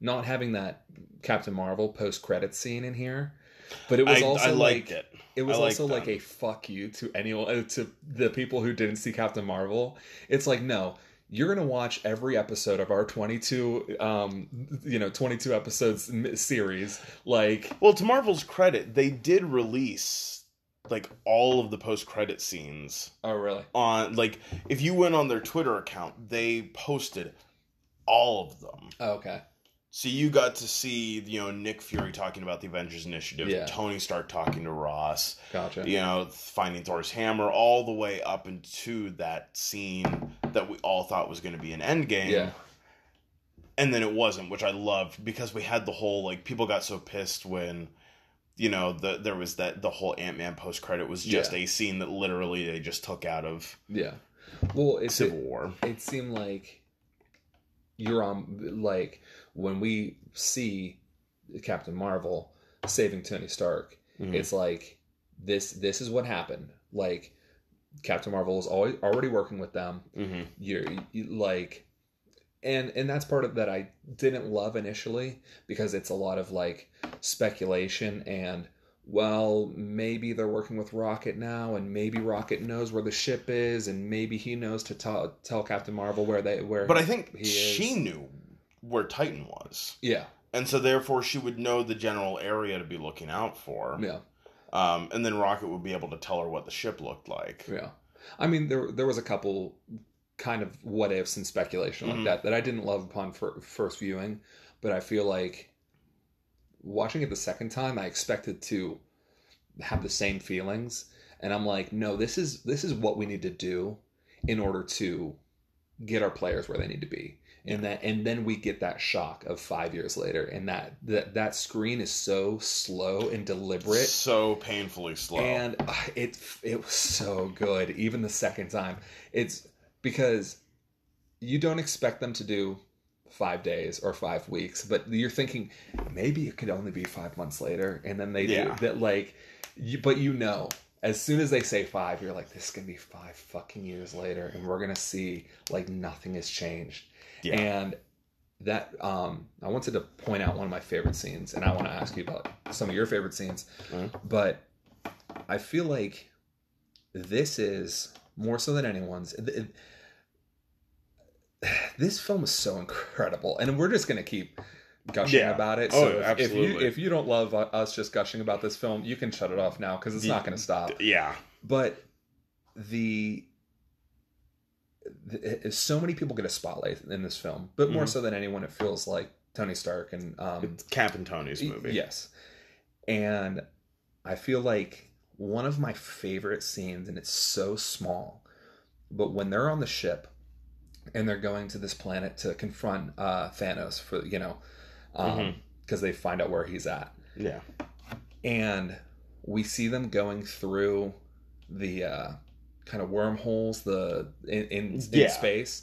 not having that Captain Marvel post credit scene in here. But it was I, also I like it it was also like a fuck you to anyone uh, to the people who didn't see Captain Marvel. It's like no, you're gonna watch every episode of our 22, um, you know, 22 episodes series. Like, well to marvel's credit they did release like all of the post-credit scenes oh really? on like if you went on their twitter account they posted all of them Oh, okay, So you got to see, you know, Nick Fury talking about the Avengers Initiative, Yeah. Tony Stark talking to Ross, gotcha. you know, finding Thor's hammer, all the way up into that scene that we all thought was going to be an Endgame, Yeah, and then it wasn't, which I loved because we had the whole like people got so pissed when, you know, the there was that the whole Ant Man post credit was just Yeah. a scene that literally they just took out of yeah. Well, it's Civil War. it seemed like you're on like when we see Captain Marvel saving Tony Stark, Mhm. it's like this this is what happened. Like Captain Marvel is always already working with them. hmm You're you, like and and that's part of that I didn't love initially because it's a lot of like speculation and well maybe they're working with Rocket now and maybe Rocket knows where the ship is and maybe he knows to tell tell Captain Marvel where they where But I think she knew where Titan was. yeah and so therefore she would know the general area to be looking out for. yeah Um, and then Rocket would be able to tell her what the ship looked like. yeah I mean there there was a couple kind of what ifs and speculation Mhm. like that that I didn't love upon fir- first viewing but I feel like watching it the second time I expected to have the same feelings and I'm like no this is this is what we need to do in order to get our players where they need to be and that and then we get that shock of 5 years later and that that that screen is so slow and deliberate So painfully slow. and uh, it it was so good even the second time it's because you don't expect them to do five days or five weeks but you're thinking maybe it could only be five months later and then they Yeah. do that like you, but you know as soon as they say five you're like this is gonna be five fucking years later and we're gonna see like nothing has changed Yeah. and that um i wanted to point out one of my favorite scenes and i want to ask you about some of your favorite scenes Mhm. but i feel like this is more so than anyone's it- it- this film is so incredible and we're just gonna keep gushing Yeah. about it Oh, so if, if you if you don't love us just gushing about this film you can shut it off now because it's Ye- not gonna stop yeah. but the, the so many people get a spotlight in this film, but more Mhm. so than anyone, it feels like Tony Stark and um, It's Cap and Tony's movie. yes, and I feel like one of my favorite scenes, and it's so small, but when they're on the ship and they're going to this planet to confront uh, Thanos for you know, because Mhm. they find out where he's at Yeah. and we see them going through the uh, kind of wormholes the in in, in Yeah. space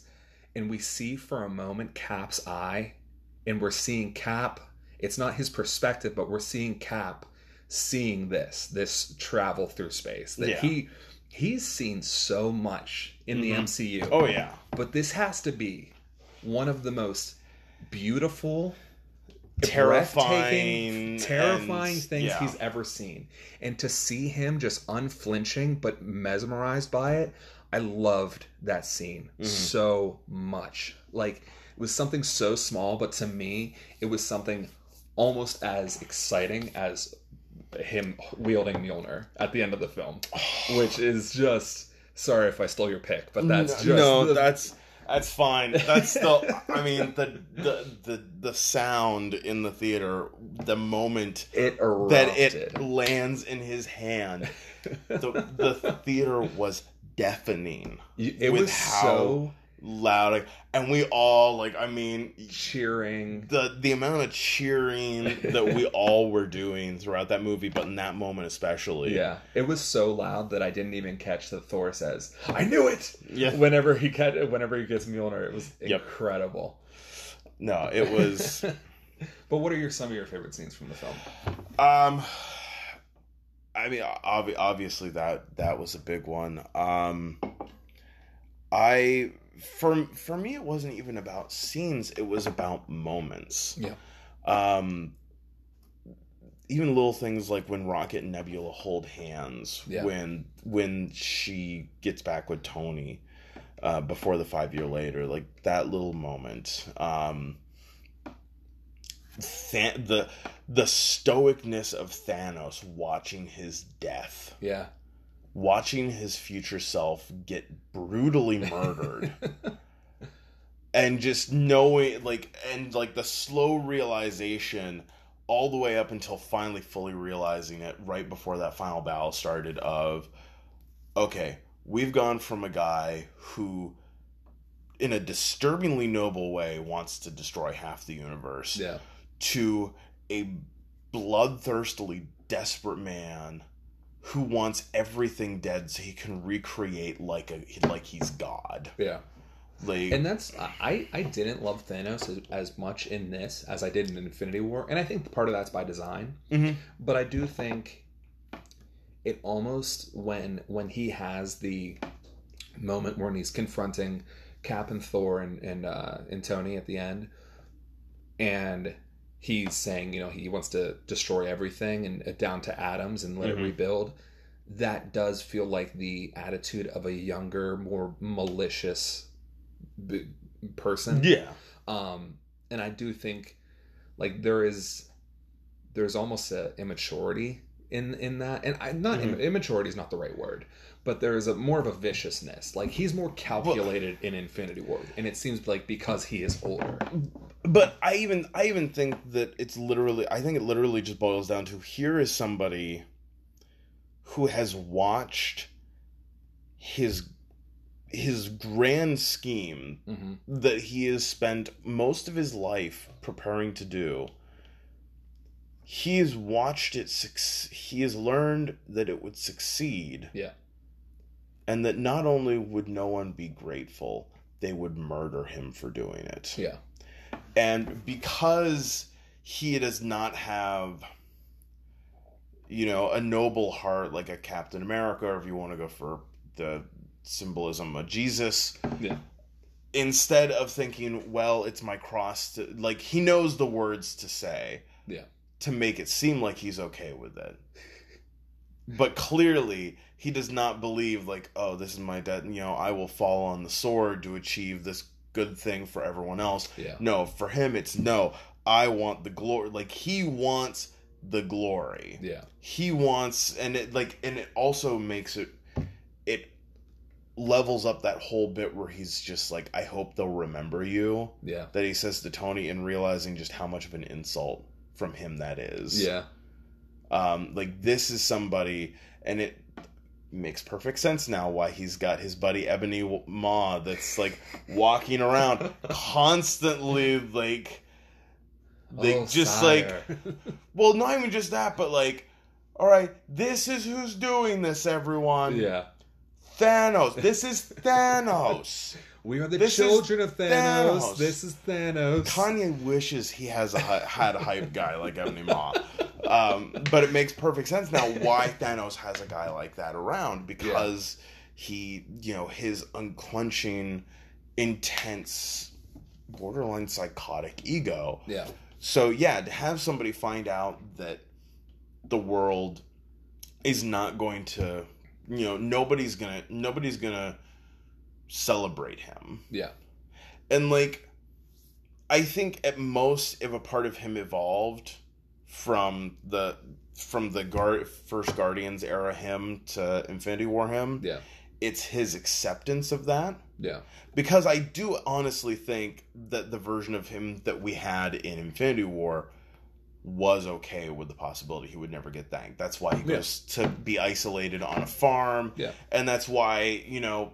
and we see for a moment cap's eye and we're seeing cap it's not his perspective but we're seeing cap seeing this this travel through space that Yeah. he he's seen so much in the mcu Oh yeah. but this has to be one of the most beautiful Terrifying breathtaking, terrifying and- things yeah. he's ever seen and to see him just unflinching but mesmerized by it i loved that scene Mhm. so much like it was something so small but to me it was something almost as exciting as him wielding Mjolnir at the end of the film, which is just sorry if I stole your pick, but that's just no, the- that's that's fine. That's the. I mean, the the the the sound in the theater, the moment it erupted. that it lands in his hand, the the theater was deafening. You- it was how- so loud, like, and we all like. I mean, cheering. the the amount of cheering that we all were doing throughout that movie, but in that moment especially. Yeah, it was so loud that I didn't even catch that Thor says, "I knew it." Yeah. Whenever he cat, whenever he gets Mjolnir, it was Yep. incredible. No, it was. But what are your some of your favorite scenes from the film? Um, I mean, ob- obviously that that was a big one. Um, I for for me, it wasn't even about scenes; it was about moments. Yeah. Um, even little things like when Rocket and Nebula hold hands, Yeah. when when she gets back with Tony. Uh, before the five year later, like that little moment, um, Than- the the stoicness of Thanos watching his death, Yeah, watching his future self get brutally murdered, and just knowing like and like the slow realization all the way up until finally fully realizing it right before that final battle started of okay, we've gone from a guy who in a disturbingly noble way wants to destroy half the universe yeah, to a bloodthirstily desperate man who wants everything dead so he can recreate like a like he's god. yeah. Like And that's I I didn't love Thanos as, as much in this as I did in Infinity War, and I think part of that's by design. Mhm. But I do think it almost when when he has the moment when he's confronting Cap and Thor and and uh, and Tony at the end, and he's saying you know he wants to destroy everything and uh, down to atoms and let Mhm. it rebuild. That does feel like the attitude of a younger, more malicious b- person yeah. um and i do think like there is there's almost a immaturity in in that and i not Mhm. immaturity is not the right word but there's a more of a viciousness like he's more calculated in infinity war and it seems like because he is older But I even I even think that it's literally I think it literally just boils down to here is somebody who has watched his his grand scheme hmm that he has spent most of his life preparing to do. He has watched it suc- he has learned that it would succeed. Yeah. and that not only would no one be grateful they would murder him for doing it. Yeah and because he does not have you know a noble heart like a captain america or if you want to go for the symbolism of jesus Yeah. instead of thinking well it's my cross to like he knows the words to say Yeah. to make it seem like he's okay with it but clearly he does not believe like oh this is my debt you know i will fall on the sword to achieve this good thing for everyone else yeah no, for him it's no. I want the glory. Like he wants the glory. yeah He wants, and it like, and it also makes it, it levels up that whole bit where he's just like, I hope they'll remember you. yeah That he says to Tony, and realizing just how much of an insult from him that is. yeah Um, like this is somebody, and it makes perfect sense now why he's got his buddy Ebony Maw that's like walking around constantly like they Oh, just sire. like well not even just that but like all right this is who's doing this everyone. Yeah. Thanos. This is Thanos we are the This children of Thanos. Thanos. This is Thanos. Kanye wishes he has a had a hype guy like Ebony Maw. Um, but it makes perfect sense now why Thanos has a guy like that around because he, you know, his unclenching, intense, borderline psychotic ego. yeah, So yeah, to have somebody find out that the world is not going to, you know, nobody's gonna, nobody's gonna celebrate him yeah, and like i think at most if a part of him evolved from the from the Guard, first Guardians era him to Infinity War him. Yeah. It's his acceptance of that. Yeah. Because I do honestly think that the version of him that we had in Infinity War was okay with the possibility he would never get thanked. That's why he Yeah. goes to be isolated on a farm. Yeah. And that's why, you know,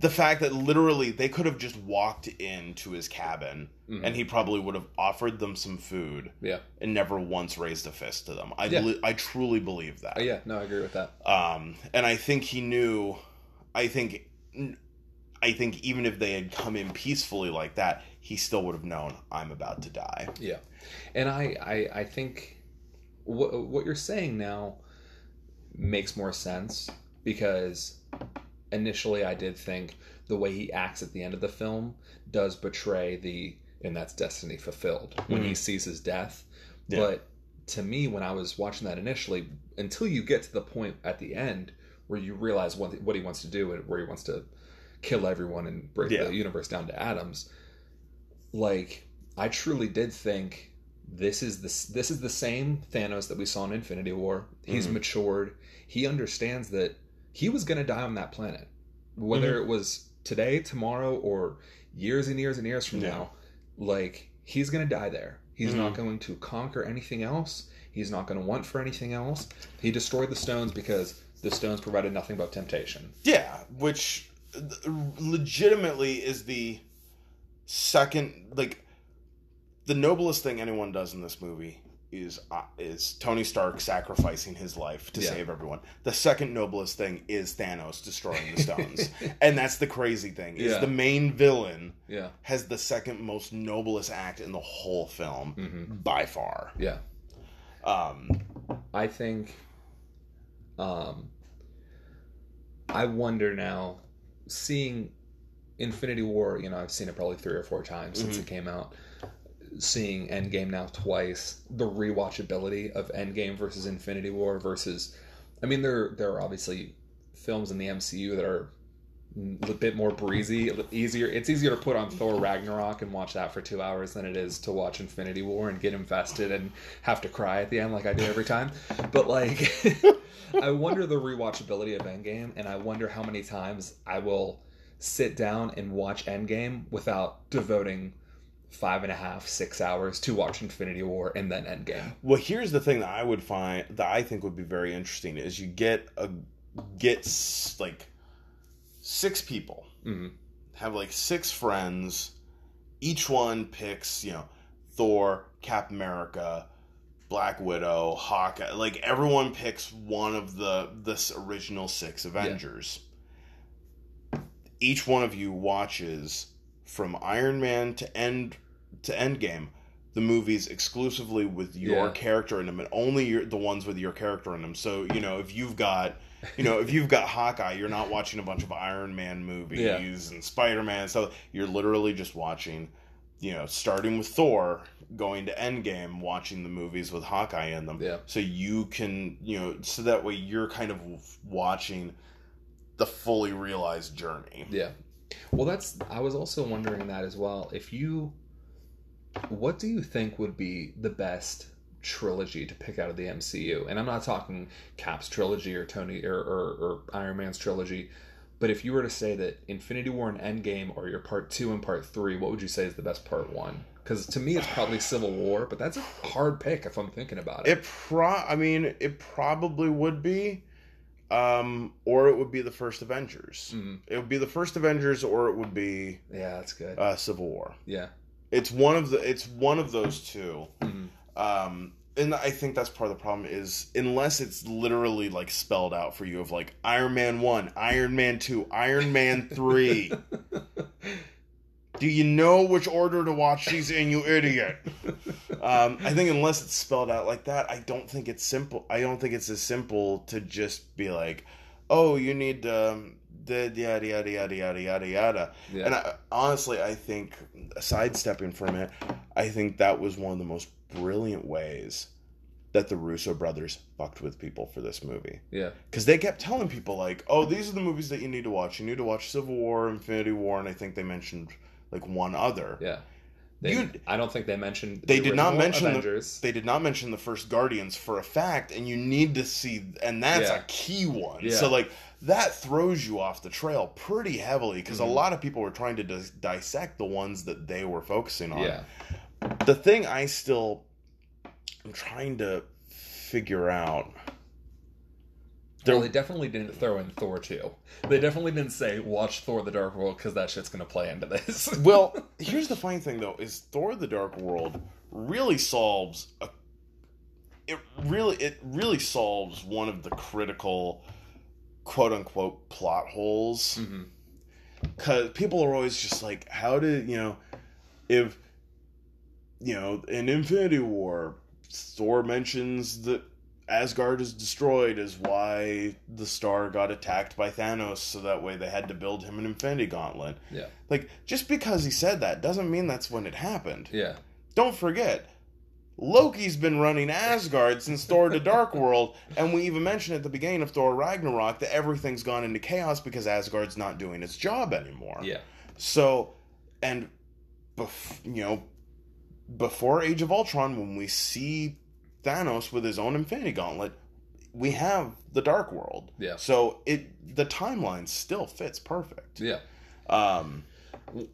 the fact that literally they could have just walked into his cabin Mhm. and he probably would have offered them some food Yeah. and never once raised a fist to them. I Yeah. li- I truly believe that. Uh, yeah. No, I agree with that. Um, and I think he knew. I think, I think even if they had come in peacefully like that, he still would have known I'm about to die. Yeah, and I I, I think what what you're saying now makes more sense because initially I did think the way he acts at the end of the film does betray the and that's destiny fulfilled when he sees his death. Yeah. But to me, when I was watching that initially, until you get to the point at the end where you realize what what he wants to do and where he wants to kill everyone and break Yeah. the universe down to atoms, like I truly did think this is the this is the same Thanos that we saw in Infinity War. He's Mhm. matured. He understands that he was going to die on that planet, whether Mm-hmm. it was today, tomorrow, or years and years and years from Yeah. now. Like he's going to die there. He's not Mhm. going to conquer anything else. He's not going to want for anything else. He destroyed the stones because the stones provided nothing but temptation. Yeah, which uh, legitimately is the second, like, the noblest thing anyone does in this movie is uh, is Tony Stark sacrificing his life to Yeah. save everyone. The second noblest thing is Thanos destroying the stones, and that's the crazy thing is Yeah. the main villain Yeah. has the second most noblest act in the whole film hmm by far. Yeah. Um, I think um I wonder now seeing Infinity War, you know, I've seen it probably three or four times since Mhm. it came out. Seeing Endgame now twice, the rewatchability of Endgame versus Infinity War versus I mean there there are obviously films in the MCU that are a bit more breezy, easier. It's easier to put on Thor Ragnarok and watch that for two hours than it is to watch Infinity War and get invested and have to cry at the end like I do every time. But like, I wonder the rewatchability of Endgame, and I wonder how many times I will sit down and watch Endgame without devoting five and a half, six hours to watch Infinity War and then Endgame. Well, here's the thing that I would find that I think would be very interesting is you get a get like six people Mhm. have like six friends. Each one picks you know Thor, Cap America, Black Widow, Hawkeye. Like everyone picks one of the this original six Avengers. Each one of you watches from Iron Man to end to Endgame the movies exclusively with your Yeah. character in them and only your, the ones with your character in them. So, you know, if you've got you know, if you've got Hawkeye, you're not watching a bunch of Iron Man movies Yeah. and Spider Man. So you're literally just watching, you know, starting with Thor, going to Endgame, watching the movies with Hawkeye in them. Yeah. So you can, you know, so that way you're kind of watching the fully realized journey. Yeah. Well, that's. I was also wondering that as well. If you, what do you think would be the best trilogy to pick out of the MCU? And I'm not talking Cap's trilogy or Tony or, or, or Iron Man's trilogy, but if you were to say that Infinity War and Endgame are your part two and part three, what would you say is the best part one? Because to me, it's probably Civil War, but that's a hard pick if I'm thinking about it. It pro I mean, it probably would be um or it would be the first Avengers. Mhm. It would be the first Avengers or it would be Yeah, that's good. uh Civil War. yeah. It's one of the it's one of those two. Mhm. Um and I think that's part of the problem is unless it's literally like spelled out for you of like Iron Man 1, Iron Man 2, Iron Man 3. Do you know which order to watch these in, you idiot? Um, I think unless it's spelled out like that, I don't think it's simple. I don't think it's as simple to just be like, "Oh, you need um, the yada yada yada yada yada yada." yeah. And I, honestly, I think sidestepping from it, I think that was one of the most brilliant ways that the Russo brothers fucked with people for this movie yeah. because they kept telling people like, "Oh, these are the movies that you need to watch. You need to watch Civil War, Infinity War, and I think they mentioned like one other." Yeah. They, You- I don't think they mentioned. They the did not mention the- they did not mention the first Guardians for a fact, and you need to see, and that's Yeah. a key one. Yeah. So like that throws you off the trail pretty heavily because Mhm. a lot of people were trying to dis- dissect the ones that they were focusing on. yeah, The thing I still am trying to figure out. Well, they definitely didn't throw in Thor two. They definitely didn't say watch Thor: The Dark World because that shit's gonna play into this. well, here's the funny thing though: is Thor: The Dark World really solves a. It really, it really solves one of the critical, quote unquote, plot holes. Mm-hmm. Because people are always just like, how did you know, if you know, in Infinity War, Thor mentions that Asgard is destroyed is why the star got attacked by Thanos, so that way they had to build him an Infinity Gauntlet. Yeah. Like, just because he said that doesn't mean that's when it happened. Yeah, Don't forget, Loki's been running Asgard since Thor the Dark World, and we even mentioned at the beginning of Thor Ragnarok that everything's gone into chaos because Asgard's not doing its job anymore. yeah, So, and, bef- you know, before Age of Ultron, when we see Thanos with his own Infinity Gauntlet, we have the Dark World. yeah, So it the timeline still fits perfect. yeah. Um,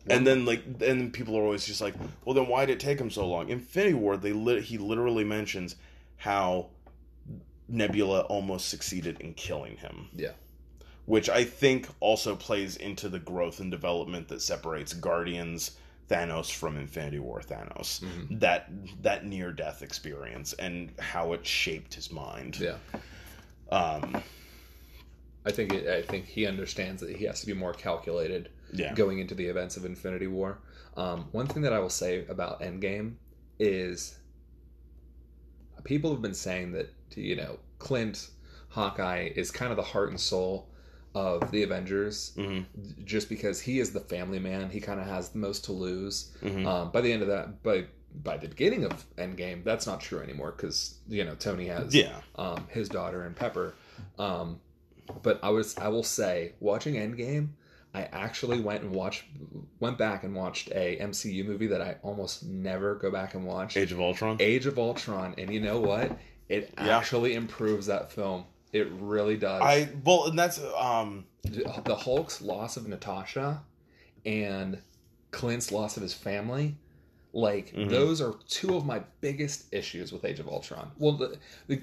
and then like and then people are always just like, well, then why did it take him so long? Infinity War, they lit he literally mentions how Nebula almost succeeded in killing him. Yeah. Which I think also plays into the growth and development that separates Guardians Thanos from Infinity War Thanos. Mhm. That that near death experience and how it shaped his mind. yeah. Um I think it, I think he understands that he has to be more calculated yeah. going into the events of Infinity War. Um, one thing that I will say about Endgame is people have been saying that you know Clint Hawkeye is kind of the heart and soul of the Avengers, hmm just because he is the family man. He kind of has the most to lose. hmm Um, by the end of that, by by the beginning of Endgame, that's not true anymore because you know Tony has yeah. um, his daughter and Pepper. Um, but I was I will say watching Endgame, I actually went and watched went back and watched a MCU movie that I almost never go back and watch. Age of Ultron. Age of Ultron, and you know what? It Yeah. actually improves that film. It really does. I well, and that's um the Hulk's loss of Natasha and Clint's loss of his family, like Mhm. those are two of my biggest issues with Age of Ultron. Well, the, the,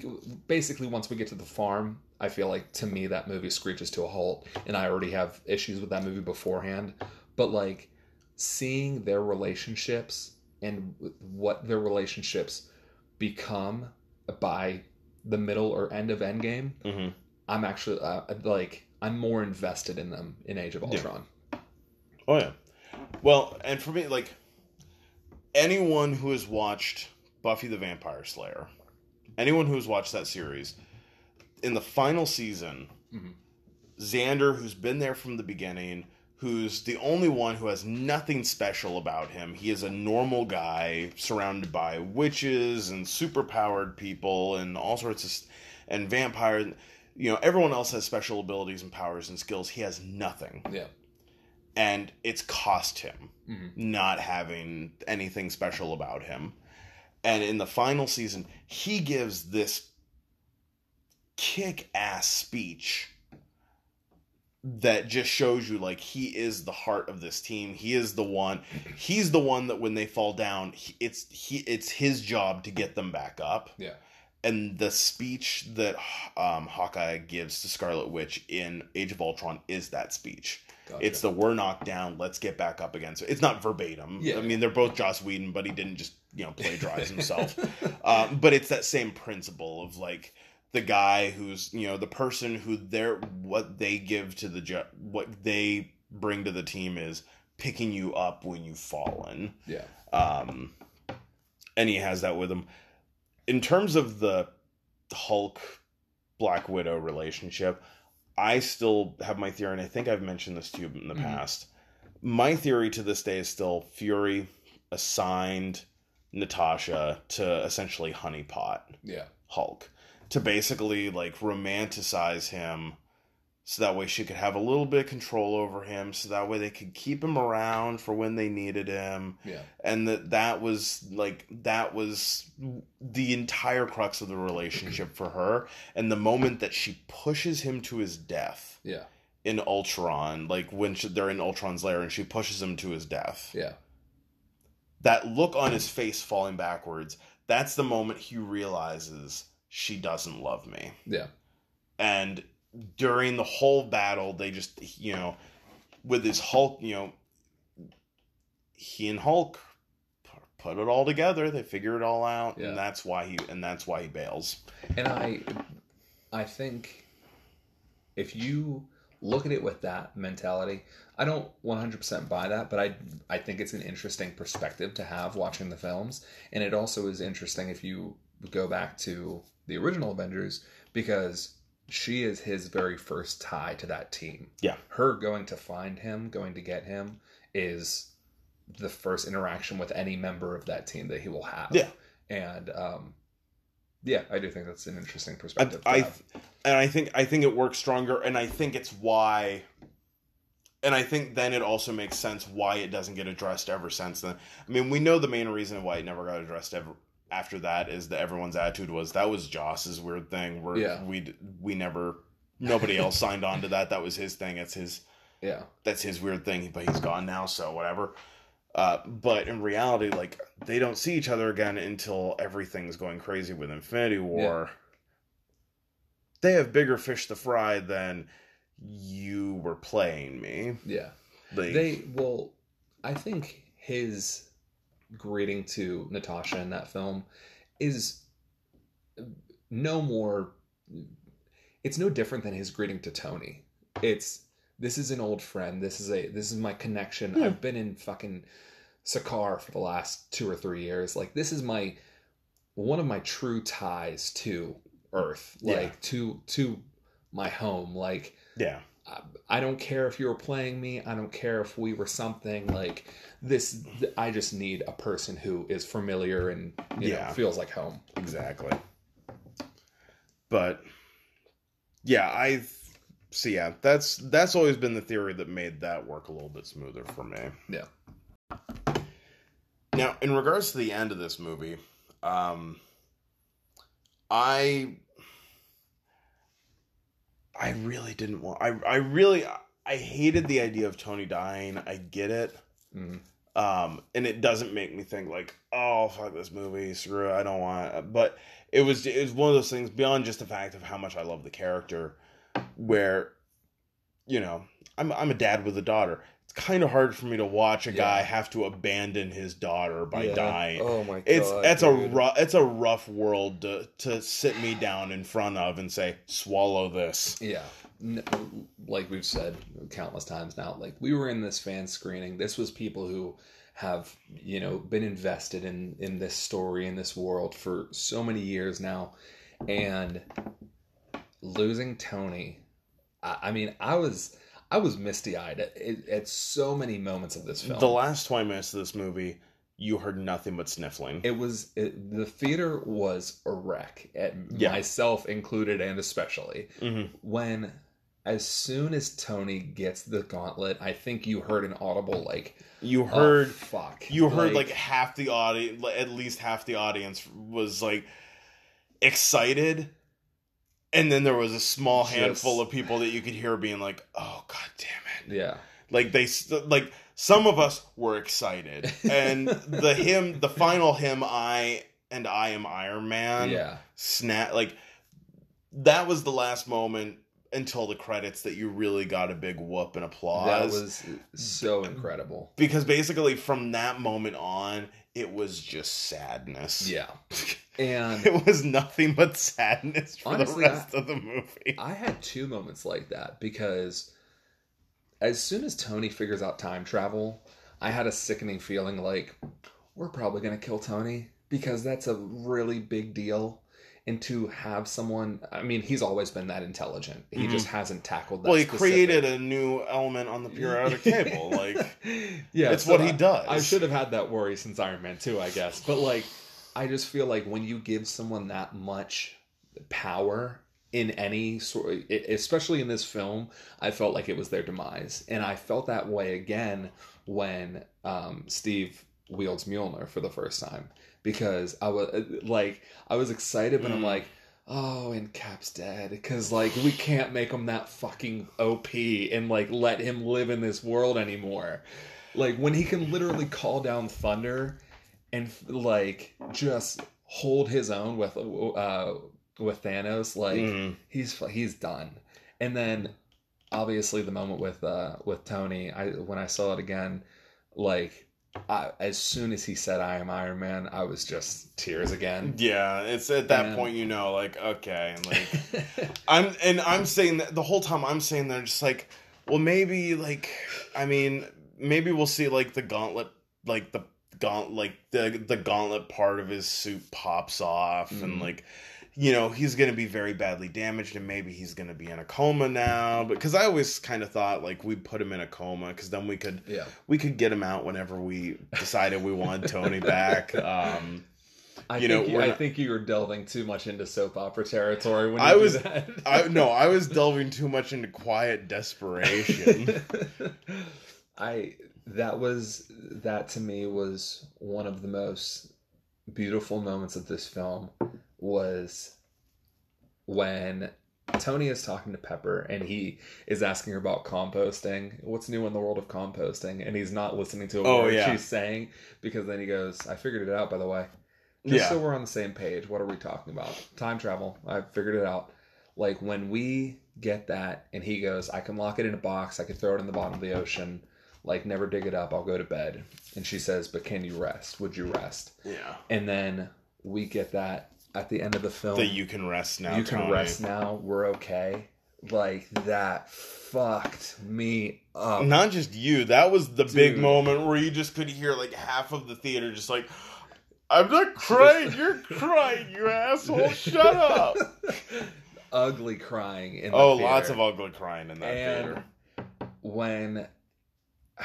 basically, once we get to the farm, I feel like to me that movie screeches to a halt, and I already have issues with that movie beforehand. But like seeing their relationships and what their relationships become by the middle or end of Endgame, mhm. I'm actually uh, like I'm more invested in them in Age of Yeah. Ultron. Oh yeah. Well, and for me, like anyone who has watched Buffy the Vampire Slayer, anyone who has watched that series, in the final season, Mhm. Xander, who's been there from the beginning, who's the only one who has nothing special about him. He is a normal guy surrounded by witches and superpowered people and all sorts of and vampires. You know, everyone else has special abilities and powers and skills. He has nothing Yeah. and it's cost him Mhm. not having anything special about him. And in the final season, he gives this kick ass speech that just shows you like he is the heart of this team. He is the one. He's the one that when they fall down, it's he it's his job to get them back up. Yeah. And the speech that um, Hawkeye gives to Scarlet Witch in Age of Ultron is that speech. Gotcha. It's the we're knocked down, let's get back up again. So it's not verbatim. Yeah. I mean, they're both Joss Whedon, but he didn't just you know plagiarize himself. um, but it's that same principle of like the guy who's you know the person who they're what they give to the ju- what they bring to the team is picking you up when you've fallen. yeah. Um, and he has that with him. In terms of the Hulk Black Widow relationship, I still have my theory, and I think I've mentioned this to you in the Mhm. past. My theory to this day is still Fury assigned Natasha to essentially honeypot Yeah. Hulk to basically like romanticize him so that way she could have a little bit of control over him so that way they could keep him around for when they needed him Yeah. and that that was like that was the entire crux of the relationship for her and the moment that she pushes him to his death Yeah. in Ultron like when she, they're in Ultron's lair and she pushes him to his death Yeah. that look on his face falling backwards that's the moment he realizes she doesn't love me. Yeah. and during the whole battle they just you know with his hulk you know he and hulk put it all together. They figure it all out. Yeah. and that's why he and that's why he bails. And I I think if you look at it with that mentality, I don't 100% buy that, but I I think it's an interesting perspective to have watching the films, and it also is interesting if you go back to the original Avengers because she is his very first tie to that team. Yeah. Her going to find him, going to get him is the first interaction with any member of that team that he will have. Yeah. And um yeah, I do think that's an interesting perspective. to I and i think i think it works stronger and i think it's why and i think then it also makes sense why it doesn't get addressed ever since then i mean we know the main reason why it never got addressed ever after that is that everyone's attitude was that was joss's weird thing. Where Yeah. we we never nobody else signed on to that. That was his thing. It's his yeah. that's his weird thing but he's gone now so whatever. Uh, but in reality like they don't see each other again until everything's going crazy with infinity war. They have bigger fish to fry than you were playing me. Yeah. like, They well, I think his greeting to Natasha in that film is no more it's no different than his greeting to Tony. It's this is an old friend. This is a this is my connection. Yeah. I've been in fucking Sakaar for the last 2 or 3 years. Like this is my one of my true ties to Earth, Yeah. like to to my home. Like yeah I don't care if you were playing me. I don't care if we were something like this. I just need a person who is familiar and you Yeah. know, feels like home. exactly but yeah i so yeah that's that's always been the theory that made that work a little bit smoother for me Yeah. now in regards to the end of this movie um i i really didn't want i i really i hated the idea of tony dying. I get it. Mhm. um and it doesn't make me think like oh fuck this movie screw it i don't want it. But it was it was one of those things beyond just the fact of how much i love the character where you know i'm i'm a dad with a daughter it's kind of hard for me to watch a guy Yeah. have to abandon his daughter by Yeah. dying Oh my god. it's that's a rough it's a rough world to to sit me down in front of and say swallow this Yeah. Like we've said countless times now, like we were in this fan screening. This was people who have, you know, been invested in in this story in this world for so many years now and losing Tony. I, I mean, I was I was misty-eyed at, at, at so many moments of this film. the last 20 minutes of this movie you heard nothing but sniffling it was it, the theater was a wreck, at Yeah. myself included and especially. Mhm. when as soon as Tony gets the gauntlet, I think you heard an audible like you oh, heard fuck. you heard like, half the audience at least half the audience was like excited and then there was a small handful of people that you could hear being like oh god damn it yeah. like they like some of us were excited and the hymn the final hymn i and i am iron man yeah. snap like that was the last moment until the credits that you really got a big whoop and applause That was so incredible. because basically from that moment on it was just sadness Yeah. And it was nothing but sadness for Honestly, the rest of the movie I had two moments like that because as soon as Tony figures out time travel, I had a sickening feeling like we're probably going to kill Tony because that's a really big deal. And to have someone, I mean, he's always been that intelligent. He just hasn't tackled that. well he specific- created a new element on the periodic table like yeah, it's so what he I- does. I should have had that worry since Iron Man 2, I guess. But like I just feel like when you give someone that much power in any sort, especially in this film, I felt like it was their demise, and I felt that way again when um, Steve wields Mjolnir for the first time because I was like, I was excited, but I'm Mm. like. Oh, and Cap's dead because like we can't make him that fucking OP and like let him live in this world anymore. Like when he can literally call down thunder and like just hold his own with uh with Thanos, like Mhm. he's he's done. And then obviously the moment with uh with Tony, I when I saw it again, like I, as soon as he said I am Iron Man, I was just tears again. Yeah, it's at that And- point you know, like okay, and like I'm and I'm saying that the whole time I'm saying that just like, well maybe like I mean maybe we'll see like the gauntlet like the gaunt like the the gauntlet part of his suit pops off and Mhm. like you know he's gonna be very badly damaged and maybe he's gonna be in a coma now because I always kind of thought like we'd put him in a coma because then we could yeah. we could get him out whenever we decided we wanted Tony back. Um, I You think know, you, we're I not- think you were delving too much into soap opera territory when you I was-. I no, I was delving too much into quiet desperation. I that was that to me was one of the most beautiful moments of this film was when Tony is talking to Pepper and he is asking her about composting. What's new in the world of composting? And he's not listening to a Oh, word yeah. she's saying because then he goes, I figured it out by the way. Just yeah, so we're on the same page, what are we talking about? Time travel. I figured it out. Like when we get that and he goes, I can lock it in a box, I could throw it in the bottom of the ocean, like never dig it up, I'll go to bed. And she says, But can you rest? Would you rest? yeah. And then we get that at the end of the film. That you can rest now. You can Tony. rest now, we're okay. Like that fucked me up. Not just you. That was the big moment where you just could hear like half of the theater just like, "I'm not crying. You're crying. You asshole. Shut up." Ugly crying in the Oh, theater. lots of ugly crying in that And theater. when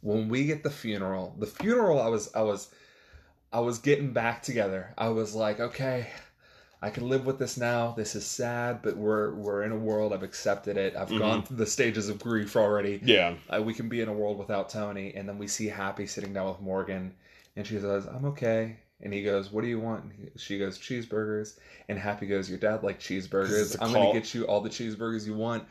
when we get the funeral the funeral i was i was i was getting back together. I was like okay i can live with this now. This is sad but we're we're in a world. I've accepted it. I've Mhm. gone through the stages of grief already. Yeah. uh, we can be in a world without tony. And then we see happy sitting down with morgan. And she says i'm okay. And he goes what do you want? He- she goes cheeseburgers. And happy goes your dad like cheeseburgers. I'm call- gonna get you all the cheeseburgers you want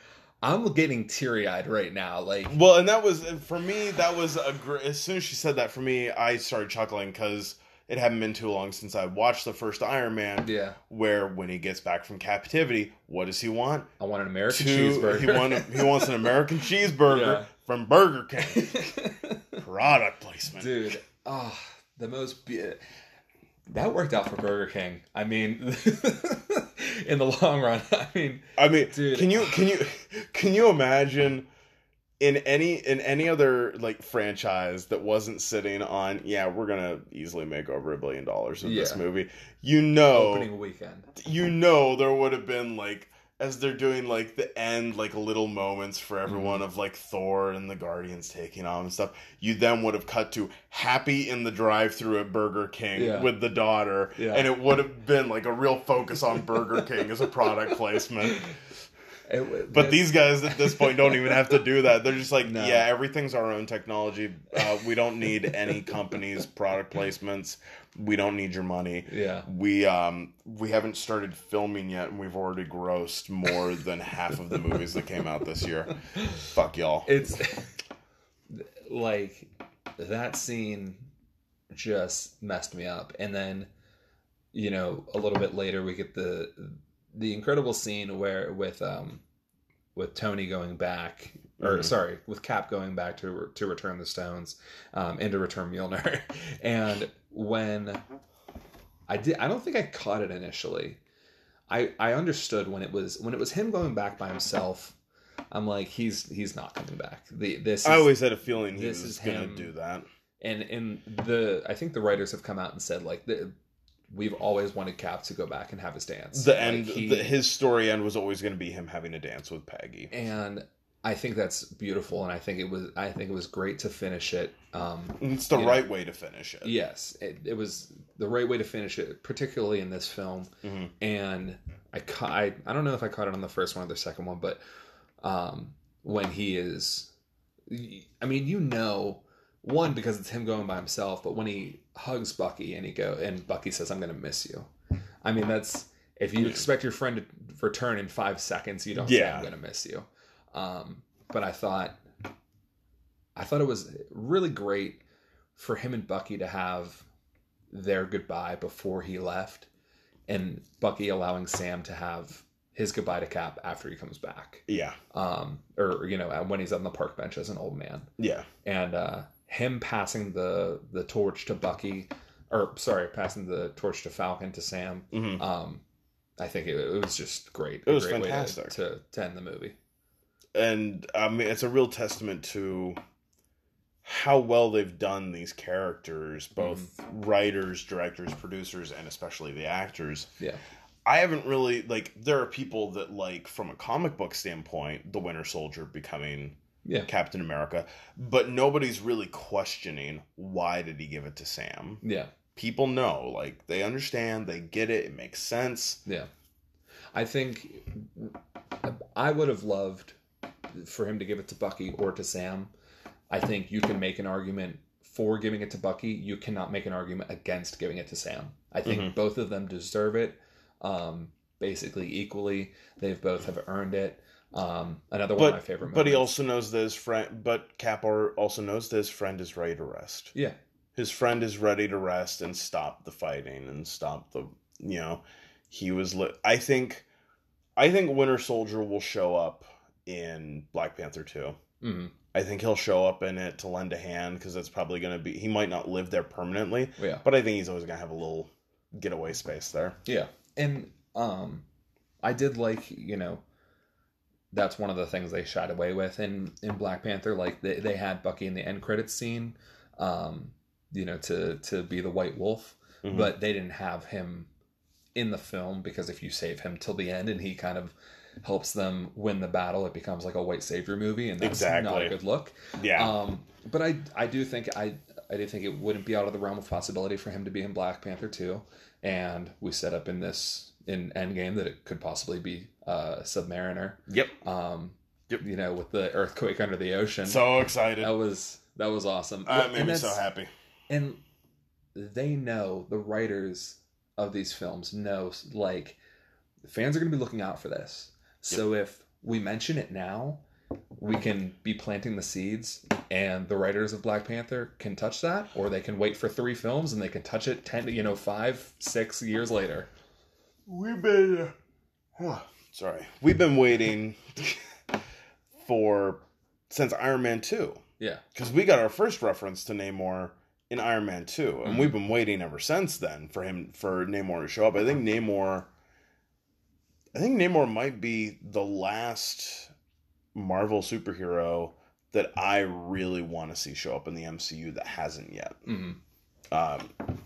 i'm getting teary-eyed right now like Well, and that was for me. That was a gr- as soon as she said that for me, I started chuckling because it hadn't been too long since I watched the first Iron Man. yeah Where when he gets back from captivity, what does he want? i want an american Two- cheeseburger He want he wants an American cheeseburger Yeah. from Burger King. Product placement. dude ah the most be- that worked out for burger king. I mean in the long run i mean I mean, Dude. can you can you can you imagine in any in any other like franchise that wasn't sitting on yeah we're gonna easily make over a billion dollars with this movie you know opening weekend. you know there would have been like as they're doing like the end like little moments for everyone mm-hmm. of like Thor and the Guardians taking on and stuff you then would have cut to happy in the drive through at Burger King Yeah. with the daughter Yeah. and it would have been like a real focus on Burger King as a product placement It but that- these guys at this point don't even have to do that. They're just like, No. yeah, everything's our own technology. Uh, we don't need any companies' product placements. We don't need your money. yeah We um we haven't started filming yet, and we've already grossed more than half of the movies that came out this year. Fuck y'all. it's like that scene just messed me up and then you know a little bit later we get the the incredible scene where with um with tony going back or Mhm. sorry with cap going back to to return the stones um and to return Mjolnir and when i did i don't think i caught it initially i i understood when it was when it was him going back by himself i'm like he's he's not coming back the this is, I always had a feeling he this was gonna him. do that. and and the I think the writers have come out and said like the, we've always wanted Cap to go back and have his dance. The Like, end, he- the, his story end was always going to be him having a dance with Peggy. and I think that's beautiful, and I think it was I think it was great to finish it. Um, It's the You know. right way to finish it. yes, it, it was the right way to finish it, particularly in this film. Mhm. And I, ca- I I don't know if I caught it on the first one or the second one, but um, when he is, I mean, you know, one because it's him going by himself, but when he hugs Bucky and he go and Bucky says, "I'm gonna miss you," I mean, that's if you expect your friend to return in five seconds, you don't say, Yeah. "I'm gonna miss you." Um, but I thought, I thought it was really great for him and Bucky to have their goodbye before he left, and Bucky allowing Sam to have his goodbye to Cap after he comes back, Yeah. um, or you know when he's on the park bench as an old man, Yeah. and uh, him passing the the torch to Bucky, or sorry, passing the torch to Falcon to Sam. hmm Um, I think it, it was just great. It was great way to- fantastic. to, to end the movie. and I mean it's a real testament to how well they've done these characters, both writers, directors, producers, and especially the actors. Yeah. I haven't really like there are people that like from a comic book standpoint, the Winter Soldier becoming Yeah. Captain America, but nobody's really questioning why did he give it to Sam. Yeah. People know, like they understand, they get it, it makes sense. Yeah. I think I would have loved for him to give it to Bucky or to Sam. I think you can make an argument for giving it to Bucky. You cannot make an argument against giving it to Sam. I think Mhm. both of them deserve it um, basically equally. They've both have earned it. Um, another one of my favorite But he also knows that his friend, but Capor also knows that his friend is ready to rest. Yeah. His friend is ready to rest and stop the fighting and stop the, you know, he was. Li- I think, I think Winter Soldier will show up in Black Panther two. Mhm. I think he'll show up in it to lend a hand because it's probably going to be. He might not live there permanently, Yeah. but I think he's always going to have a little getaway space there. Yeah. And um I did like, you know, that's one of the things they shied away with in in Black Panther. Like they, they had Bucky in the end credits scene, um, you know, to to be the White Wolf, Mhm. but they didn't have him in the film because if you save him till the end and he kind of helps them win the battle, it becomes like a white savior movie, and that's not a good look. Yeah, Um, but I I do think I I do think it wouldn't be out of the realm of possibility for him to be in Black Panther too. And we set up in this in Endgame that it could possibly be uh, Submariner. yep. Um, Yep. You know, with the earthquake under the ocean. So excited. that was that was awesome. That made And me so happy. And they know the writers of these films know like fans are going to be looking out for this. So if we mention it now, we can be planting the seeds and the writers of Black Panther can touch that or they can wait for 3 films and they can touch it 10 you know 5 6 years later. We've been. Sorry. We've been waiting for. since Iron Man 2. Yeah. Because we got our first reference to Namor in Iron Man 2. And Mhm. we've been waiting ever since then for him, for Namor to show up. I think Namor. I think Namor might be the last Marvel superhero that I really want to see show up in the MCU that hasn't yet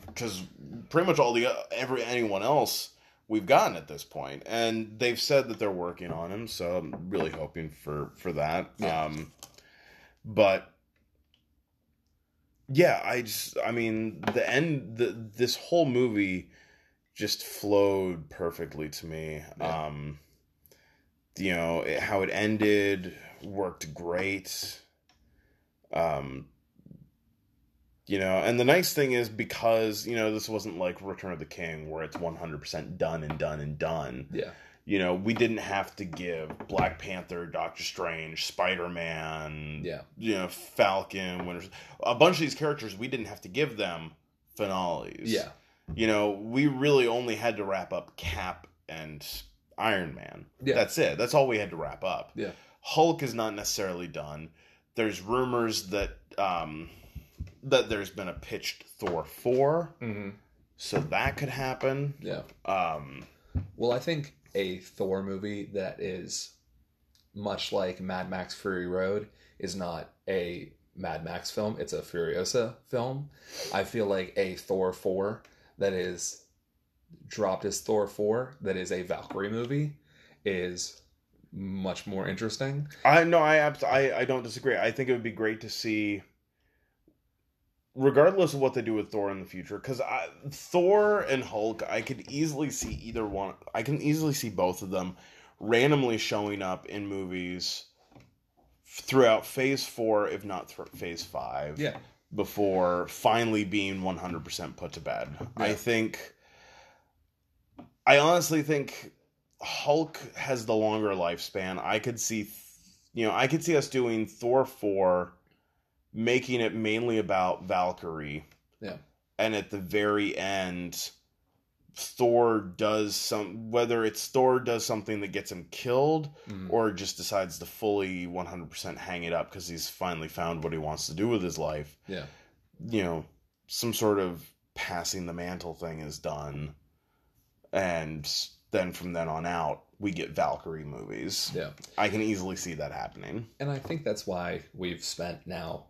because pretty much all the every anyone else we've gotten at this point, and they've said that they're working on him. So I'm really hoping for for that. Yeah. Um, but yeah, I just I mean the end the this whole movie just flowed perfectly to me. Yeah. Um, you know it, how it ended worked great. Um, you know, and the nice thing is because you know this wasn't like Return of the King where it's one hundred percent done and done and done. Yeah. You know, we didn't have to give Black Panther, Doctor Strange, Spider Man, Yeah. you know, Falcon, Winter, a bunch of these characters. We didn't have to give them finales. Yeah. You know, we really only had to wrap up Cap and Iron Man. Yeah. That's it. That's all we had to wrap up. Yeah. Hulk is not necessarily done. There's rumors that um that there's been a pitched Thor 4, Mhm. so that could happen. Yeah. Um Well, I think a Thor movie that is much like Mad Max Fury Road is not a Mad Max film, it's a Furiosa film. I feel like a Thor 4 that is dropped as Thor 4 that is a Valkyrie movie is much more interesting. I no, I abs- I I don't disagree. I think it would be great to see regardless of what they do with Thor in the future, because Thor and Hulk, I could easily see either one. I can easily see both of them randomly showing up in movies throughout Phase Four, if not th- Phase Five. Yeah. Before finally being one hundred percent put to bed, Yeah. I think. I honestly think Hulk has the longer lifespan. I could see, you know, I could see us doing Thor four, making it mainly about Valkyrie. Yeah. And at the very end, Thor does some whether it's Thor does something that gets him killed Mhm. or just decides to fully 100% hang it up because he's finally found what he wants to do with his life. Yeah. You know, some sort of passing the mantle thing is done. And then from then on out, we get Valkyrie movies. Yeah. I can easily see that happening. And I think that's why we've spent now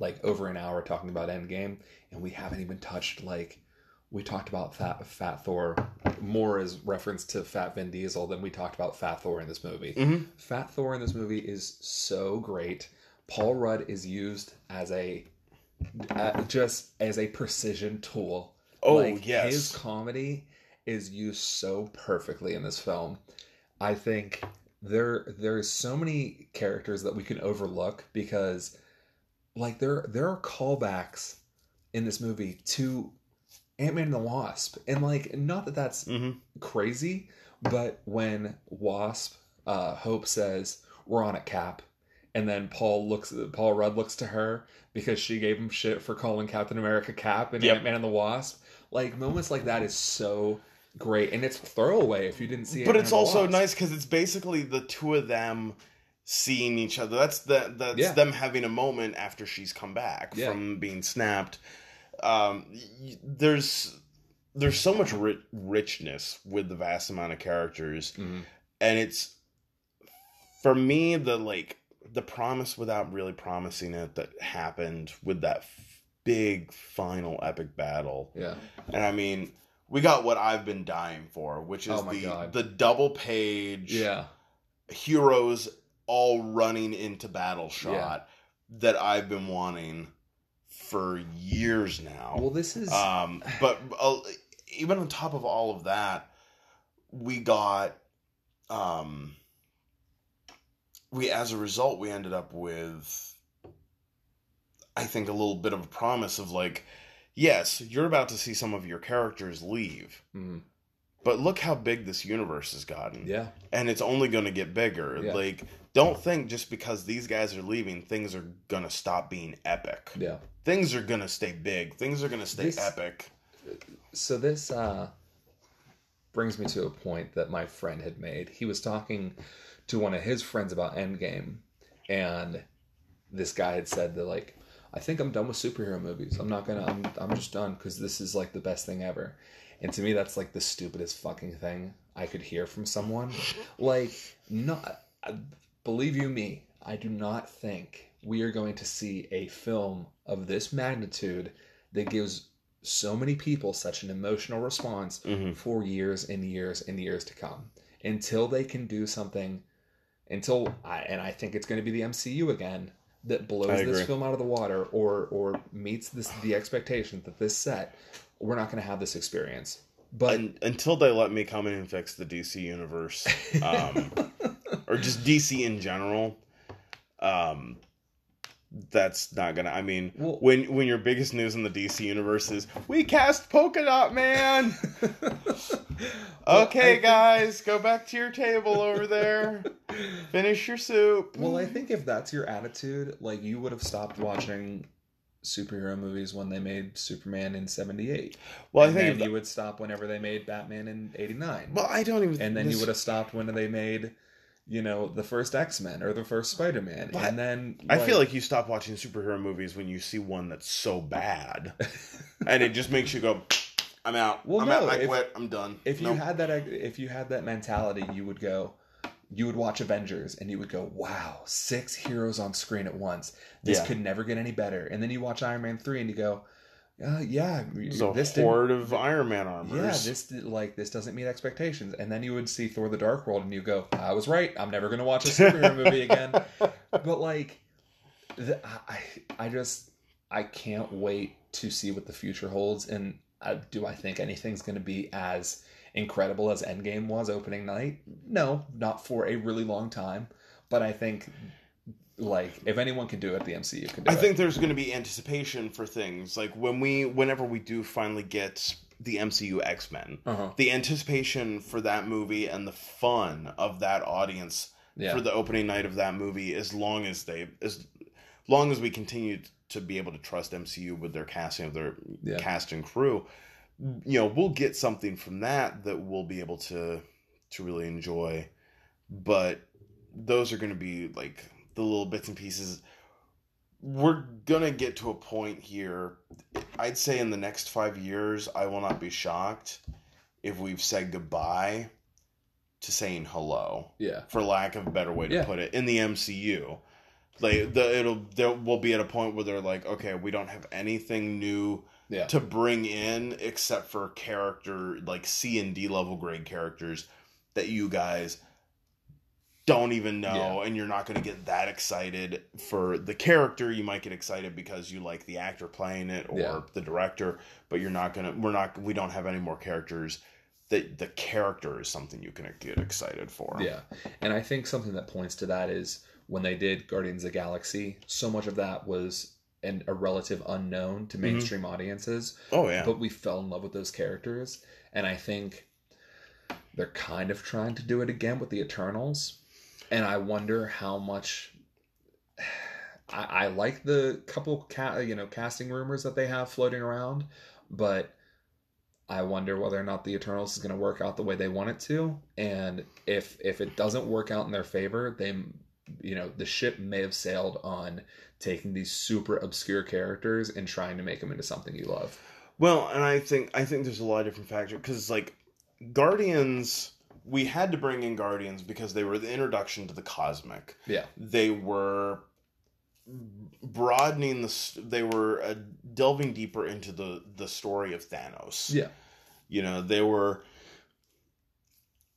like over an hour talking about Endgame, and we haven't even touched like we talked about Fat Fat Thor more as reference to Fat Vin Diesel than we talked about Fat Thor in this movie. Mm-hmm. Fat Thor in this movie is so great. Paul Rudd is used as a uh, just as a precision tool. Oh, Like, yes. his comedy is used so perfectly in this film. I think there there's so many characters that we can overlook because like there there are callbacks in this movie to Ant-Man and the Wasp. And like not that that's Mm-hmm. crazy, but when Wasp uh, Hope says we're on it, Cap, and then Paul looks, Paul Rudd looks to her because she gave him shit for calling Captain America Cap and Yep. Ant Man and the Wasp. Like moments like that is so great, and it's throwaway if you didn't see. It. But Ant-Man it's also nice because it's basically the two of them seeing each other. That's the that's Yeah. them having a moment after she's come back Yeah. from being snapped. Um, there's there's so much ri- richness with the vast amount of characters, Mhm. and it's for me the like the promise without really promising it that happened with that f- big final epic battle. Yeah, And I mean, we got what I've been dying for, which is Oh the God. the double page yeah, heroes all running into battle shot that I've been wanting for years now. Well, this is um, but uh, even on top of all of that, we got um, we as a result we ended up with I think a little bit of a promise of like yes, you're about to see some of your characters leave. Mhm. But look how big this universe has gotten yeah, and it's only going to get bigger. Yeah. Like, don't think just because these guys are leaving, things are going to stop being epic. yeah. Things are going to stay big. Things are going to stay This- epic. So this uh, brings me to a point that my friend had made. He was talking to one of his friends about Endgame, and this guy had said that like, I think I'm done with superhero movies. I'm not gonna. I'm I'm just done because this is like the best thing ever. And to me, that's like the stupidest fucking thing I could hear from someone. Like, not believe you me, I do not think we are going to see a film of this magnitude that gives so many people such an emotional response Mhm. for years and years and years to come until they can do something until I, and I think it's going to be the MCU again that blows this film out of the water or or meets this the expectation that this set we're not going to have this experience but Un until they let me come in and fix the DC universe, um, or just DC in general, um, that's not gonna. I mean, Well- when when your biggest news in the DC universe is we cast Polka Dot Man. Well, okay, think- guys, go back to your table over there. Finish your soup. Well, I think if that's your attitude, like you would have stopped watching superhero movies when they made Superman in '78. well, I think. then if you would stop whenever they made Batman in '89. well, I don't even. and then you would have stopped when they made, you know, the first X Men or the first Spider Man, and then I feel like you stop watching superhero movies when you see one that's so bad, and it just makes you go, "I'm out. Well, I'm no, out. I if- quit. I'm done." if you Nope. had that if you had that mentality, you would go. You would watch Avengers and you would go, "Wow, six heroes on screen at once. This Yeah. could never get any better." And then you watch Iron Man three and you go, uh, "Yeah, It's a this horde of Iron Man armors. Yeah, this like this doesn't meet expectations. And then you would see Thor: The Dark World, and you go, "I was right. I'm never going to watch a superhero movie again." But like, the, I I just I can't wait to see what the future holds. And uh, do I think anything's going to be as incredible as Endgame was opening night? No, not for a really long time. But I think, like, if anyone can do it, the MCU can do I it. think there's going to be anticipation for things like when we, whenever we do finally get the MCU X Men, Uh-huh. the anticipation for that movie and the fun of that audience Yeah. for the opening night of that movie, as long as they, as long as we continue to be able to trust MCU with their casting of their Yeah. cast and crew, you know, we'll get something from that that we'll be able to to really enjoy. But those are going to be like the little bits and pieces. We're gonna get to a point here. I'd say in the next five years, I will not be shocked if we've said goodbye to saying hello yeah. for lack of a better way to Yeah. put it, in the MCU. Like the it'll there will be at a point where they're like, okay, we don't have anything new Yeah. to bring in except for character like C and D level grade characters that you guys don't even know Yeah. and you're not going to get that excited for the character you might get excited because you like the actor playing it or Yeah. the director but you're not going to we're not we don't have any more characters that the character is something you can get excited for Yeah. And I think something that points to that is when they did Guardians of the Galaxy, so much of that was an, a relative unknown to mm-hmm. mainstream audiences, oh yeah but we fell in love with those characters. And I think they're kind of trying to do it again with the Eternals. And I wonder how much. I, I like the couple, ca- you know, casting rumors that they have floating around, but I wonder whether or not the Eternals is going to work out the way they want it to, and if if it doesn't work out in their favor, they, you know, the ship may have sailed on taking these super obscure characters and trying to make them into something you love. Well, and I think I think there's a lot of different factors because like Guardians, we had to bring in Guardians because they were the introduction to the cosmic. Yeah, They were broadening the. They were uh, delving deeper into the the story of Thanos. yeah, You know, they were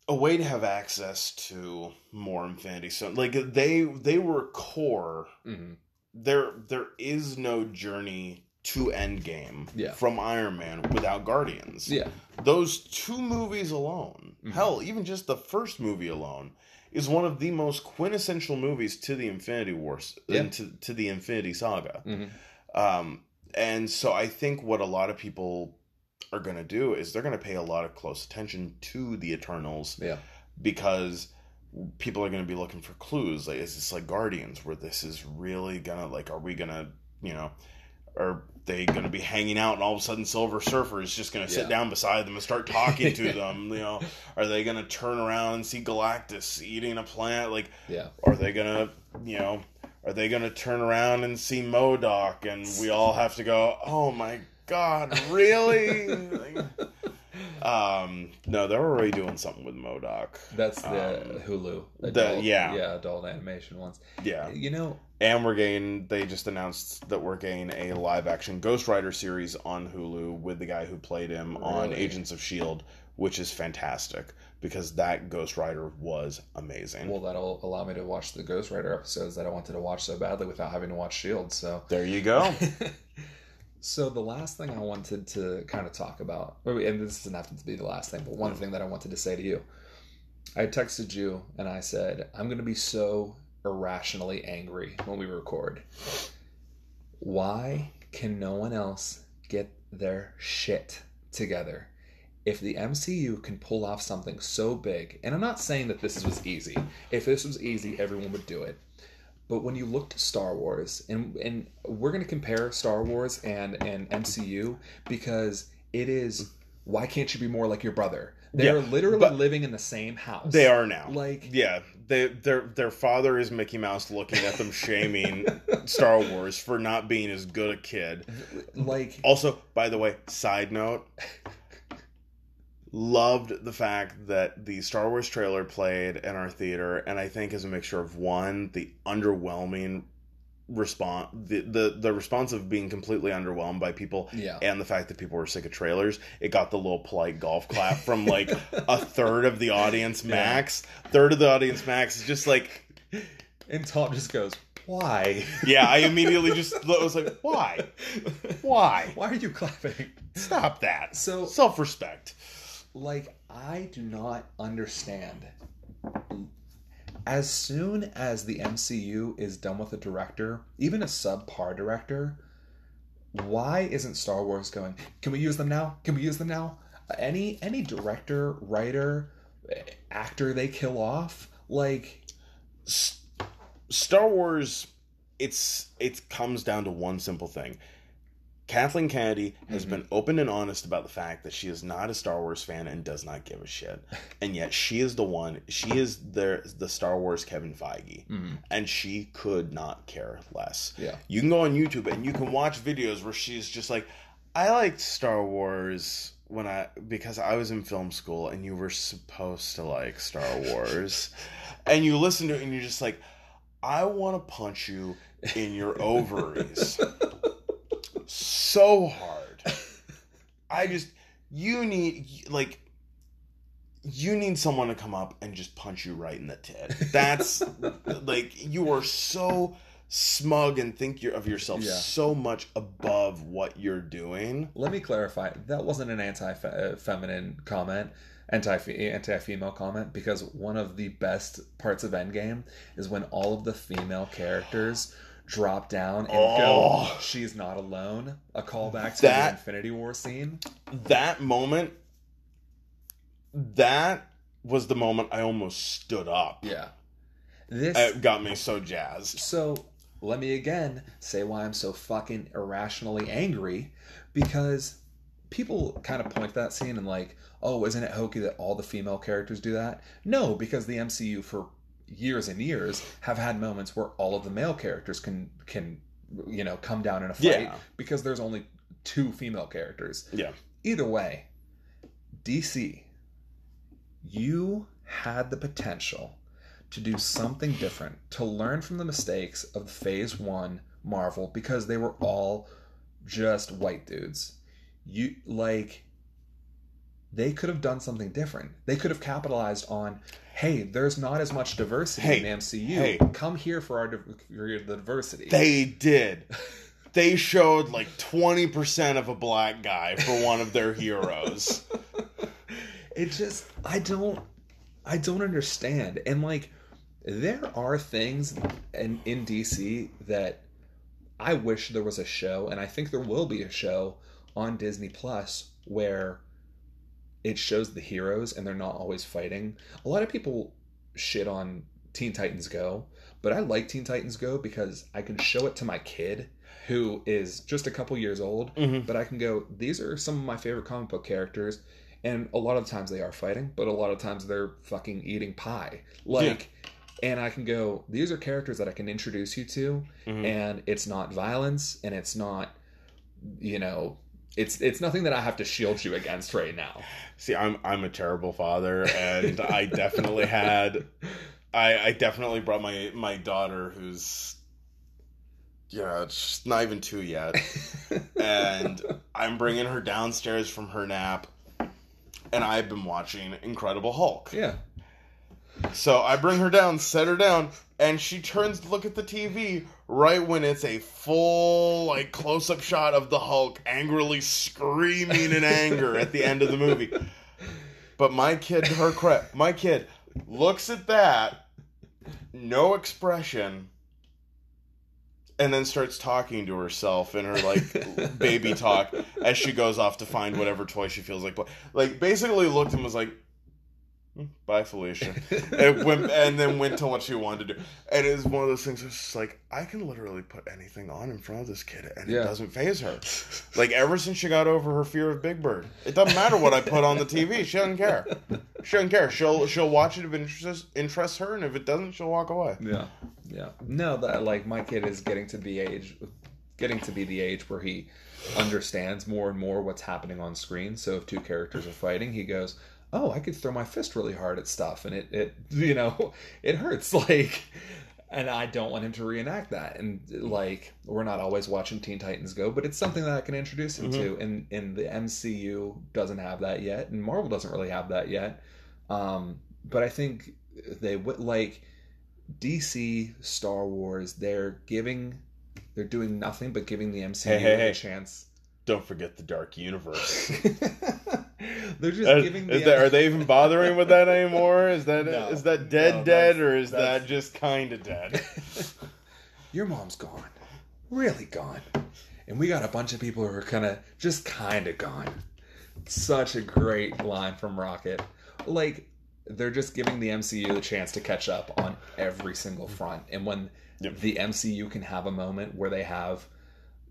a way to have access to more Infinity Stone. Like they they were core hmm there there is no journey to Endgame Yeah. from Iron Man without Guardians. yeah, Those two movies alone, Mhm. hell, even just the first movie alone, is one of the most quintessential movies to the Infinity Wars Yeah. and to, to the Infinity Saga. hmm Um, and so I think what a lot of people are going to do is they're going to pay a lot of close attention to the Eternals yeah, because people are going to be looking for clues. Like is this like guardians where this is really gonna like are we gonna you know are they gonna be hanging out and all of a sudden silver surfer is just gonna sit Yeah. down beside them and start talking to them you know? Are they gonna turn around and see galactus eating a plant? Like yeah. are they gonna you know are they gonna turn around and see MODOK and we all have to go oh my god really um no they're already doing something with MODOK That's the Um, Hulu. the- yeah. yeah, adult animation ones. yeah You know, and we're getting they just announced that we're getting a live action ghost rider series on hulu with the guy who played him on agents of shield which is fantastic because that ghost rider was amazing well, that'll allow me to watch the Ghost Rider episodes that I wanted to watch so badly without having to watch Shield. So there you go so the last thing I wanted to kind of talk about, and this doesn't have to be the last thing, but one mm. thing that I wanted to say to you, I texted you and I said I'm going to be so irrationally angry when we record. Why can no one else get their shit together? If the MCU can pull off something so big, and I'm not saying that this was easy. If this was easy, everyone would do it. But when you look to Star Wars, and and we're going to compare Star Wars and and MCU because it is why can't you be more like your brother? They're literally living in the same house. they are now like yeah they their their father is mickey mouse looking at them shaming star wars for not being as good a kid like Also, by the way, side note, loved the fact that the Star Wars trailer played in our theater, and I think is a mixture of one, the underwhelming response, the, the the response of being completely underwhelmed by people, yeah. and the fact that people were sick of trailers. It got the little polite golf clap from like a third of the audience Yeah. max. Third of the audience max is just like And Tom just goes, Why? Yeah, I immediately just was like, why? Why? Why are you clapping? Stop that. So- self respect. Like, I do not understand. As soon as the MCU is done with a director, even a subpar director, why isn't Star Wars going? Can we use them now? Can we use them now? Any any director, writer, actor they kill off, like Star Wars, it's it comes down to one simple thing. Kathleen Kennedy has Mhm. been open and honest about the fact that she is not a Star Wars fan and does not give a shit. And yet she is the one, she is the the Star Wars Kevin Feige. mhm, And she could not care less. yeah, You can go on YouTube and you can watch videos where she's just like, I liked Star Wars when I because I was in film school and you were supposed to like Star Wars. and you listen to it and you're just like, I want to punch you in your ovaries so hard. I just you need like you need someone to come up and just punch you right in the tit. That's like you are so smug and think you're of yourself Yeah. so much above what you're doing. Let me clarify. That wasn't an anti-feminine uh, comment, anti anti-female comment, because one of the best parts of Endgame is when all of the female characters drop down and Oh. go, "She's not alone." A callback to That- the Infinity War scene. That moment that was the moment I almost stood up. Yeah. This. It got me so jazzed. so let me again say why I'm so fucking irrationally angry, because people kind of point to that scene and like, oh, isn't it hokey that all the female characters do that? No, because the MCU for years and years have had moments where all of the male characters can can you know come down in a fight Yeah. because there's only two female characters. Yeah. Either way, DC, you had the potential to do something different, to learn from the mistakes of Phase 1 Marvel because they were all just white dudes. You like they could have done something different. They could have capitalized on, hey, there's not as much diversity Hey, in MCU. hey. Come here for our the diversity. They did. They showed like 20% of a black guy for one of their heroes. it just I don't I don't understand. And like there are things in in DC that I wish there was a show and I think there will be a show on Disney Plus where it shows the heroes and they're not always fighting. A lot of people shit on Teen Titans Go, but I like Teen Titans Go because I can show it to my kid who is just a couple years old Mhm. but I can go, these are some of my favorite comic book characters. And a lot of times they are fighting, but a lot of times they're fucking eating pie. Like, and I can go, these are characters that I can introduce you to, Mhm. and it's not violence, and it's not, you know, it's it's nothing that I have to shield you against right now. See, I'm I'm a terrible father, and I definitely had, I I definitely brought my my daughter, who's, yeah, she's not even two yet, and I'm bringing her downstairs from her nap, and I've been watching Incredible Hulk. yeah, So I bring her down, set her down, and she turns to look at the TV right when it's a full like close up shot of the Hulk angrily screaming in anger at the end of the movie. But my kid, her credit, my kid looks at that, no expression, and then starts talking to herself in her like baby talk as she goes off to find whatever toy she feels like. Like basically looked and was like, "Hmm, Hmm, "Bye, Felicia," and, went, and then went to what she wanted to do. And it was one of those things. It's just like I can literally put anything on in front of this kid, and Yeah. it doesn't phase her. Like ever since she got over her fear of Big Bird, it doesn't matter what I put on the TV. She doesn't care. She doesn't care. She'll she'll watch it if it interests, interests her, and if it doesn't, she'll walk away. Yeah, yeah. No, that like my kid is getting to be age, getting to be the age where he understands more and more what's happening on screen. So if two characters are fighting, he goes, "Oh, I could throw my fist really hard at stuff, and it, it, you know, it hurts." Like, and I don't want him to reenact that. And like, we're not always watching Teen Titans Go, but it's something that I can introduce him to. And and the MCU doesn't have that yet, and Marvel doesn't really have that yet. Um, but I think they would like DC, Star Wars, they're giving, they're doing nothing but giving the MCU Hey, hey, hey. a chance. Don't forget the Dark Universe. they're just Uh, giving is the that- are they even bothering with that anymore? Is that is No. that dead No, dead or is that's- that just kind of dead? Your mom's gone, really gone, and we got a bunch of people who are kind of just kind of gone. Such a great line from Rocket. Like they're just giving the MCU the chance to catch up on every single front, and when Yep. the MCU can have a moment where they have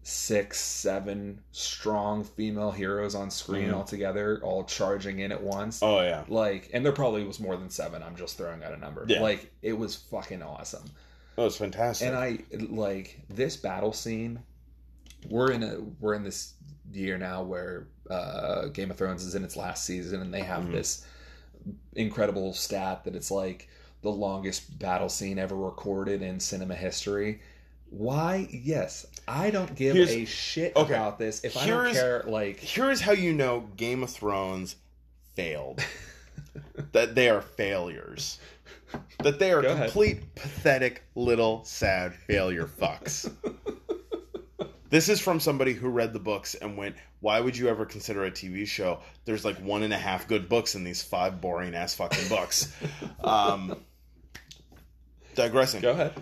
six, seven strong female heroes on screen Mhm. all together, all charging in at once. Oh yeah. Like, and there probably was more than seven. I'm just throwing out a number. Yeah. Like, it was fucking awesome. That was fantastic. And I like this battle scene. We're in a we're in this year now where uh, Game of Thrones is in its last season, and they have Mhm. this incredible stat that it's like the longest battle scene ever recorded in cinema history. Why? Yes, I don't give Here's- a shit okay. about this. If I don't care, like Here's how you know Game of Thrones failed. that they are failures. That they are Go ahead. complete, pathetic, little, sad failure fucks. this is from somebody who read the books and went, Why would you ever consider a TV show? There's like one and a half good books in these five boring ass fucking books. Um, digressing. go ahead.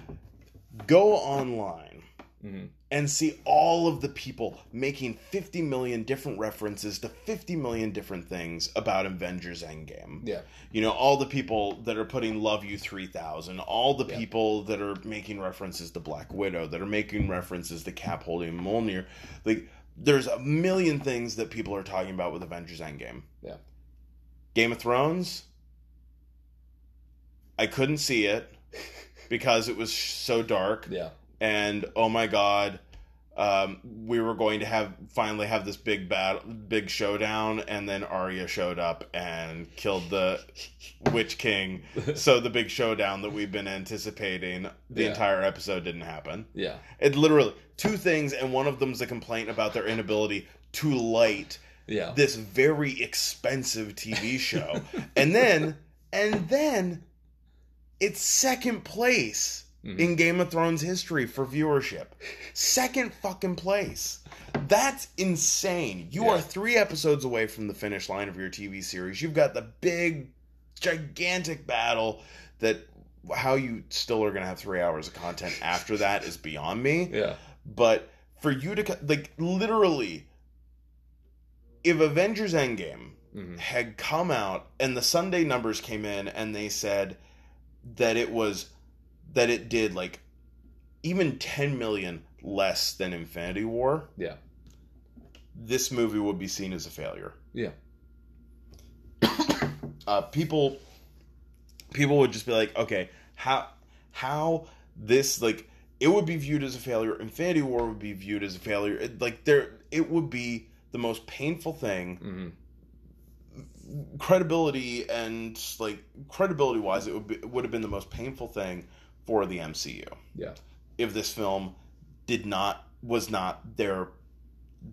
Go online Mhm. And see all of the people making 50 million different references to 50 million different things about Avengers Endgame. Yeah, You know, all the people that are putting Love You 3000, all the Yeah. people that are making references to Black Widow, that are making references to Cap holding Mjolnir. Like, there's a million things that people are talking about with Avengers Endgame. Yeah. Game of Thrones, I couldn't see it because it was so dark yeah, and oh my god um, we were going to have finally have this big battle big showdown and then Arya showed up and killed the Witch King. So the big showdown that we've been anticipating the Yeah. entire episode didn't happen. Yeah, it literally two things and one of them's a complaint about their inability to light yeah. this very expensive TV show. And then and then it's second place Mhm. in Game of Thrones history for viewership. Second fucking place. That's insane. You Yeah. are three episodes away from the finish line of your TV series. You've got the big, gigantic battle that how you still are going to have three hours of content after that is beyond me. yeah. But for you to, like, literally, if Avengers Endgame Mhm. had come out and the Sunday numbers came in and they said that it was that it did like even 10 million less than Infinity War, Yeah. this movie would be seen as a failure. Yeah. uh, people people would just be like, okay, how how this like it would be viewed as a failure. Infinity War would be viewed as a failure. It, like there, it would be the most painful thing Mhm. credibility and like credibility wise it would be, it would have been the most painful thing for the MCU Yeah. if this film did not was not there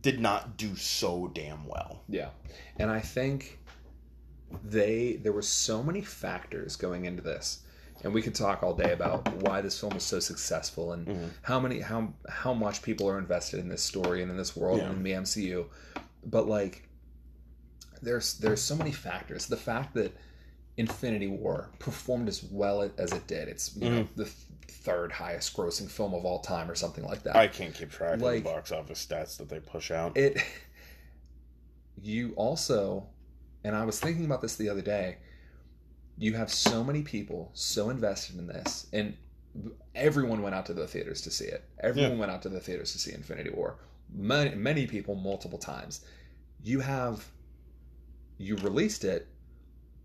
did not do so damn well. Yeah. And I think they there were so many factors going into this. And we could talk all day about why this film is so successful and Mhm. how many how how much people are invested in this story and in this world Yeah. and in the MCU. But like there's there's so many factors. The fact that Infinity War performed as well as it did. It's you know mm. the th- third highest grossing film of all time or something like that. I can't keep track Like- of the box office stats that they push out. it you also and i was thinking about this the other day you have so many people so invested in this and everyone went out to the theaters to see it everyone Yeah. went out to the theaters to see infinity war many, many people multiple times you have you released it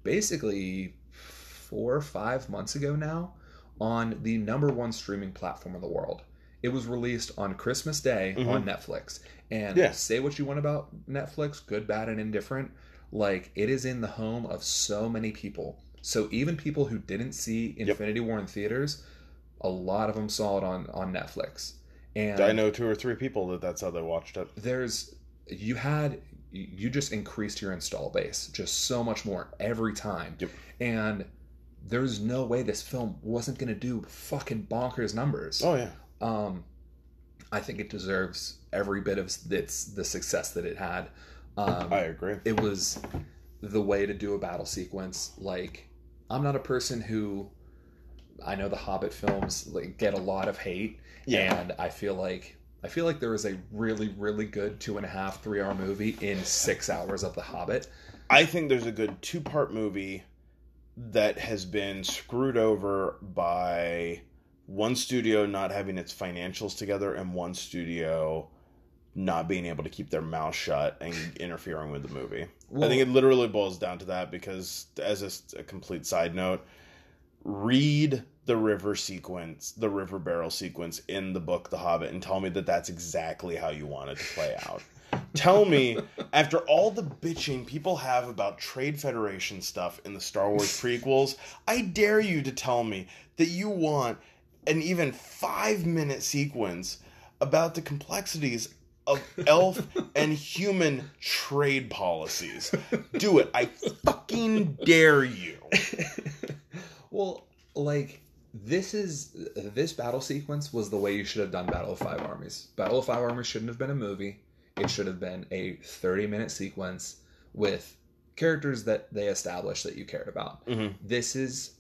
basically four or five months ago now on the number one streaming platform in the world it was released on christmas day Mhm. on netflix and Yeah. say what you want about Netflix, good, bad, and indifferent. Like it is in the home of so many people. So even people who didn't see Infinity War in theaters, a lot of them saw it on on Netflix. And I know two or three people that that's how they watched it. there's you had you just increased your install base just so much more every time Yep. and there's no way this film wasn't going to do fucking bonkers numbers. Oh yeah. Um, I think it deserves every bit of its the success that it had. Um, I agree. it was the way to do a battle sequence. Like, I'm not a person who I know the Hobbit films like get a lot of hate, Yeah. and I feel like I feel like there was a really really good two and a half three hour movie in six hours of the Hobbit. I think there's a good two part movie that has been screwed over by one studio not having its financials together and one studio not being able to keep their mouth shut and interfering with the movie. I think it literally boils down to that because, as a, a complete side note, read the river sequence, the river barrel sequence in the book The Hobbit, and tell me that that's exactly how you want it to play out. tell me, after all the bitching people have about Trade Federation stuff in the Star Wars prequels, I dare you to tell me that you want an even five minute sequence about the complexities of elf and human trade policies. Do it. I fucking dare you. well, like this is this battle sequence was the way you should have done Battle of Five Armies. Battle of Five Armies shouldn't have been a movie. It should have been a 30 minute sequence with characters that they established that you cared about. Mhm. This is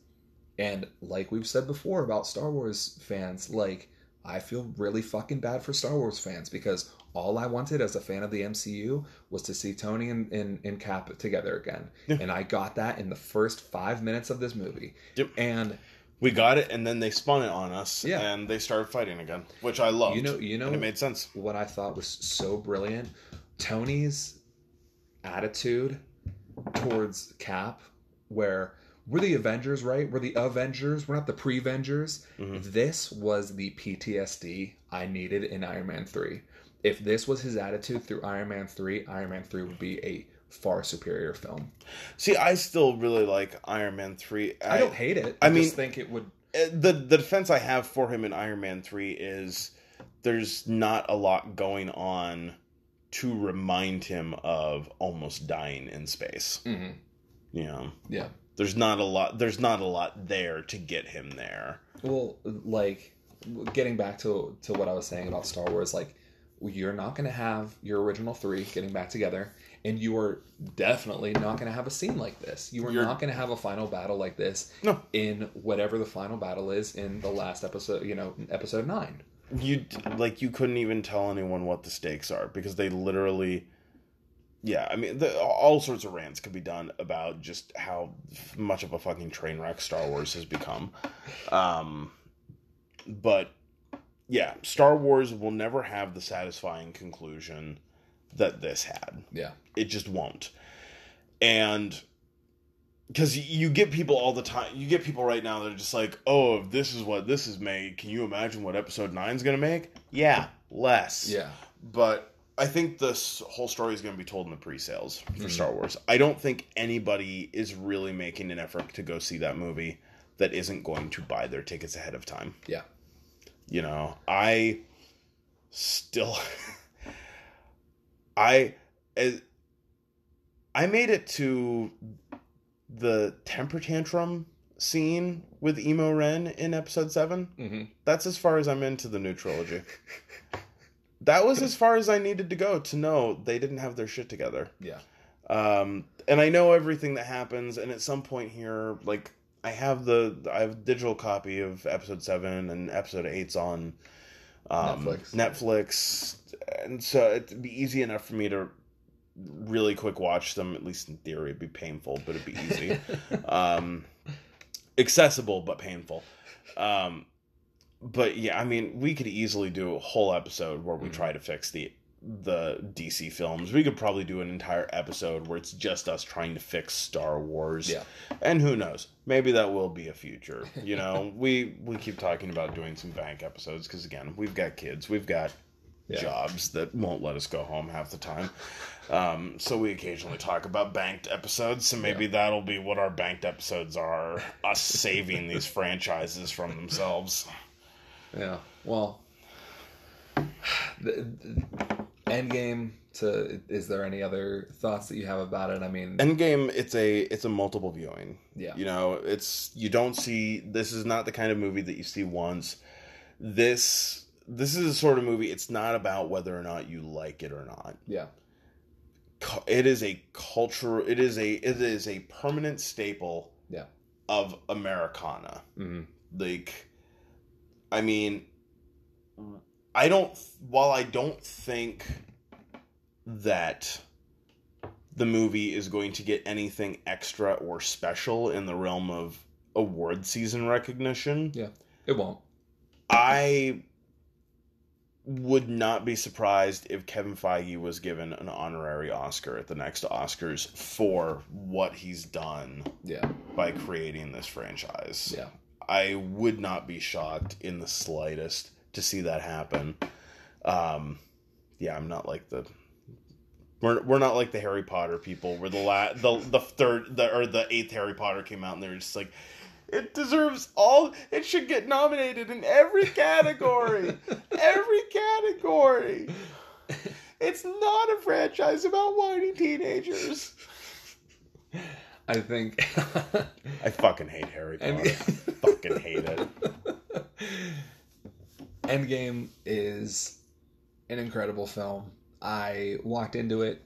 and like we've said before about Star Wars fans, like I feel really fucking bad for Star Wars fans because all I wanted as a fan of the MCU was to see Tony and, and, and Cap together again. Yeah. And I got that in the first five minutes of this movie. Yep. And We got it, and then they spun it on us, Yeah. and they started fighting again, which I loved. you know, you know and it made sense. what I thought was so brilliant? Tony's attitude towards Cap, where we're the Avengers, right? We're the Avengers. We're not the pre-Vengers. Mhm. This was the PTSD I needed in Iron Man 3. If this was his attitude through Iron Man 3, Iron Man 3 would be a far superior film. See, I still really like Iron Man three. I, don't hate it. I I, mean- just think it would Uh, the the defense I have for him in Iron Man three is there's not a lot going on to remind him of almost dying in space. Mhm. You know, Yeah. there's not a lot. There's not a lot there to get him there. Well, like getting back to to what I was saying about Star Wars, like you're not going to have your original three getting back together, and you are definitely not going to have a scene like this. You are You're- not going to have a final battle like this No. in whatever the final battle is in the last episode. You know, episode nine. You like you couldn't even tell anyone what the stakes are because they literally. Yeah, I mean, the, all sorts of rants could be done about just how much of a fucking train wreck Star Wars has become. Um, but yeah, Star Wars will never have the satisfying conclusion that this had. Yeah. It just won't. And because you get people all the time, you get people right now that are just like, oh, if this is what this is made, can you imagine what episode nine is going to make? Yeah, less. Yeah. But I think this whole story is going to be told in the pre-sales for Mhm. Star Wars. I don't think anybody is really making an effort to go see that movie that isn't going to buy their tickets ahead of time. Yeah. You know, I still I I made it to the temper tantrum scene with Emo Ren in episode 7. Mm-hmm. That's as far as I'm into the new trilogy. that was as far as I needed to go to know they didn't have their shit together. Yeah. Um, and I know everything that happens, and at some point here, like I have the I have a digital copy of episode seven and episode eight's on um, Netflix. Netflix, and so it'd be easy enough for me to really quick watch them. At least in theory, it'd be painful, but it'd be easy. um, accessible but painful. Um, but yeah, I mean, we could easily do a whole episode where we Mhm. try to fix the the DC films. We could probably do an entire episode where it's just us trying to fix Star Wars. Yeah. And who knows? Maybe that will be a future. You know, we we keep talking about doing some bank episodes because again, we've got kids, we've got Yeah. jobs that won't let us go home half the time. Um, so we occasionally talk about banked episodes. So maybe that'll be what our banked episodes are: us saving these franchises from themselves. Yeah. Well, the, the Endgame to is there any other thoughts that you have about it? I mean, Endgame, it's a it's a multiple viewing. yeah, You know, it's you don't see this is not the kind of movie that you see once. This this is a sort of movie. It's not about whether or not you like it or not. yeah, It is a culture. It is a it is a permanent staple. Yeah. Of Americana. hmm Like, I mean, I don't. While I don't think that the movie is going to get anything extra or special in the realm of award season recognition, Yeah, it won't. I would not be surprised if Kevin Feige was given an honorary Oscar at the next Oscars for what he's done Yeah, by creating this franchise. yeah, I would not be shocked in the slightest to see that happen. Um, yeah, I'm not like the we're, we're not like the Harry Potter people where the la- the the third the or the eighth Harry Potter came out and they were just like it deserves all it should get nominated in every category every category it's not a franchise about whiny teenagers I think. I fucking hate Harry Potter I fucking hate it Endgame is an incredible film. I walked into it,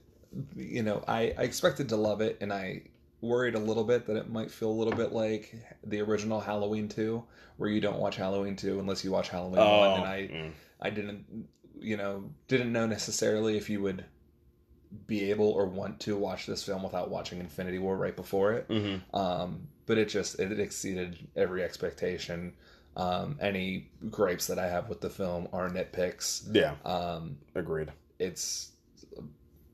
you know, I, I expected to love it, and I worried a little bit that it might feel a little bit like the original Halloween 2, where you don't watch Halloween 2 unless you watch Halloween 1. And I, mm. I didn't, you know, didn't know necessarily if you would be able or want to watch this film without watching Infinity War right before it. Mhm. Um, but it just it exceeded every expectation. Um, any gripes that I have with the film are nitpicks. Yeah, Um, agreed. it's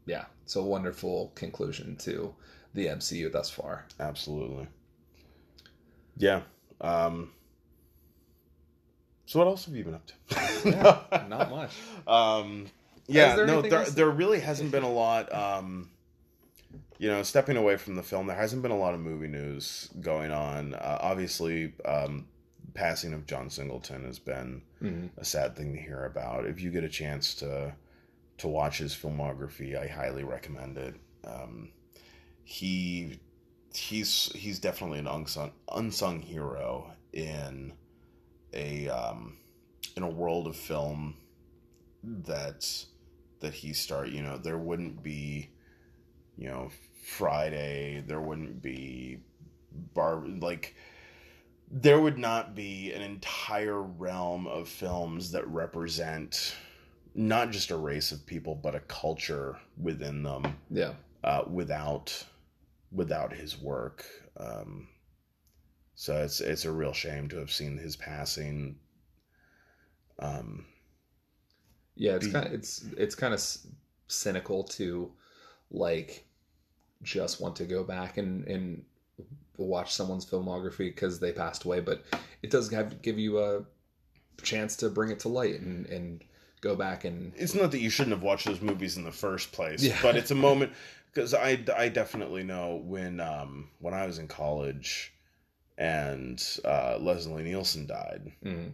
yeah, it's a wonderful conclusion to the MCU thus far. Absolutely. Yeah. Um So what else have you been up to? Yeah, Not much. Um yeah, there no there else? there really hasn't been a lot um you know, stepping away from the film, there hasn't been a lot of movie news going on. Uh, obviously, um, passing of John Singleton has been Mhm. a sad thing to hear about. If you get a chance to to watch his filmography, I highly recommend it. Um, he he's he's definitely an unsung unsung hero in a um, in a world of film that that he start. You know, there wouldn't be you know Friday. There wouldn't be bar like there would not be an entire realm of films that represent not just a race of people but a culture within them Yeah, uh, without without his work um, so it's it's a real shame to have seen his passing um, yeah. It's Be- kind of it's it's kind of cynical to like just want to go back and and watch someone's filmography because they passed away, but it does have give you a chance to bring it to light and and go back and it's not that you shouldn't have watched those movies in the first place Yeah. but it's a moment because I, I definitely know when um when I was in college and uh, Leslie Nielsen died. Mm,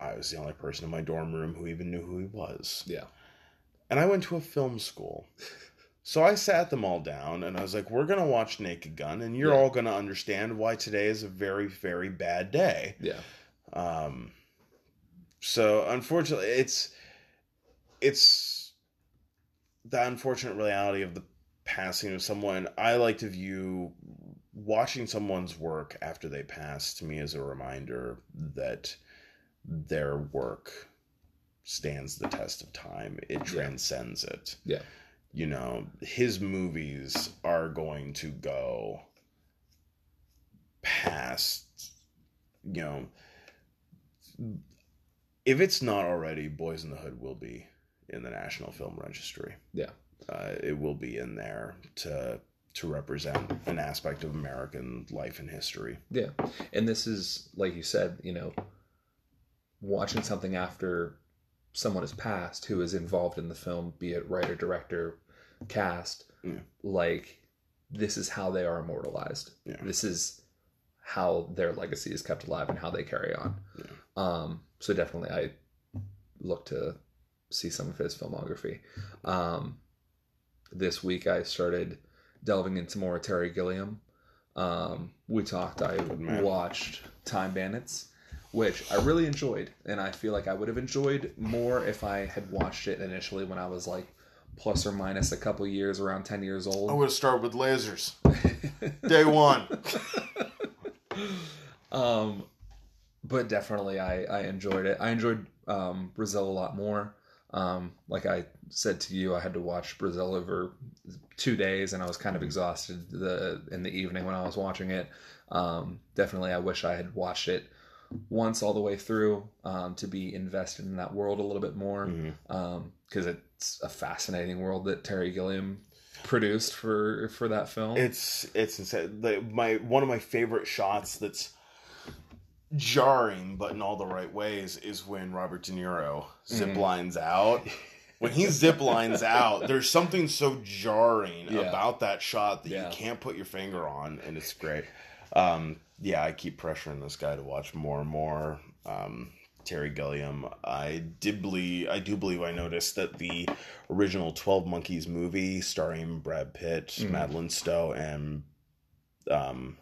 I was the only person in my dorm room who even knew who he was. Yeah. And I went to a film school so I sat them all down and I was like we're gonna watch Naked Gun and you're Yeah. all gonna understand why today is a very very bad day yeah um, so unfortunately, it's it's the unfortunate reality of the passing of someone. I like to view watching someone's work after they pass to me as a reminder that their work stands the test of time. It transcends it. Yeah. You know, his movies are going to go past, you know, if it's not already, Boyz n the Hood will be in the National Film Registry. Yeah. Uh, it will be in there to to represent an aspect of American life and history. Yeah. And this is, like you said, you know, watching something after someone has passed who is involved in the film, be it writer, director, cast, Yeah. like this is how they are immortalized. Yeah. This is how their legacy is kept alive and how they carry on. Yeah. Um, so definitely I look to see some of his filmography. Um, this week I started delving into more Terry Gilliam. Um, we talked. I watched Time Bandits, which I really enjoyed, and I feel like I would have enjoyed more if I had watched it initially when I was like plus or minus a couple years, around ten years old. I would start with lasers. Day one. um, but definitely I, I enjoyed it. I enjoyed um, Brazil a lot more. Um, like I said to you, I had to watch Brazil over two days, and I was kind of exhausted the in the evening when I was watching it. Um, definitely, I wish I had watched it once all the way through um, to be invested in that world a little bit more because it's a fascinating world that Terry Gilliam produced for for that film. It's it's insane. The, my one of my favorite shots that's jarring, but in all the right ways, is when Robert De Niro zip Mm-hmm. lines out. When he zip lines out, there's something so jarring Yeah. about that shot that Yeah. you can't put your finger on, and it's great. Um, yeah, I keep pressuring this guy to watch more and more. Um, Terry Gilliam. I did believe I do believe I noticed that the original Twelve Monkeys movie starring Brad Pitt, Mm. Madeleine Stowe, and um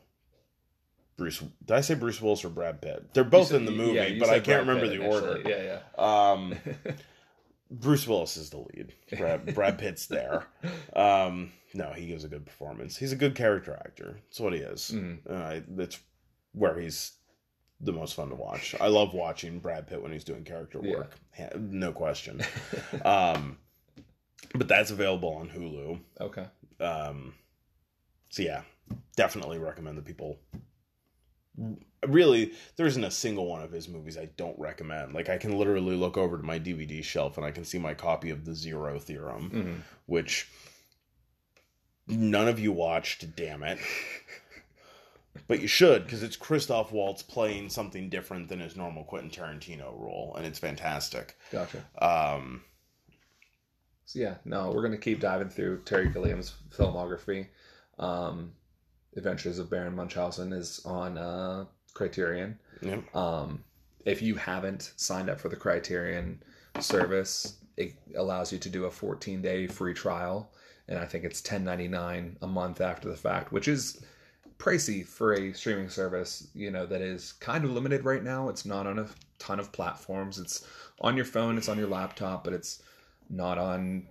Bruce did I say Bruce Willis or Brad Pitt? They're both in the movie, Yeah, but I can't Brad remember Pitt the order. initially. Yeah, Um yeah. Bruce Willis is the lead. Brad, Brad Pitt's there. Um no, he gives a good performance. He's a good character actor. That's what he is. Mhm. Uh, that's where he's the most fun to watch. I love watching Brad Pitt when he's doing character Yeah. work. Ha- No question. um, but that's available on Hulu. Okay. Um, so yeah, definitely recommend that people. Really, there isn't a single one of his movies I don't recommend. Like I can literally look over to my DVD shelf and I can see my copy of the Zero Theorem, Mhm. which none of you watched. Damn it! But you should because it's Christoph Waltz playing something different than his normal Quentin Tarantino role, and it's fantastic. Gotcha. Um, So yeah, no, we're gonna keep diving through Terry Gilliam's filmography. Um, Adventures of Baron Munchausen is on uh, Criterion. yeah. Um, if you haven't signed up for the Criterion service, it allows you to do a 14 day free trial, and I think it's 10.99 a month after the fact, which is pricey for a streaming service. You know that is kind of limited right now. It's not on a ton of platforms. It's on your phone. It's on your laptop, but it's not on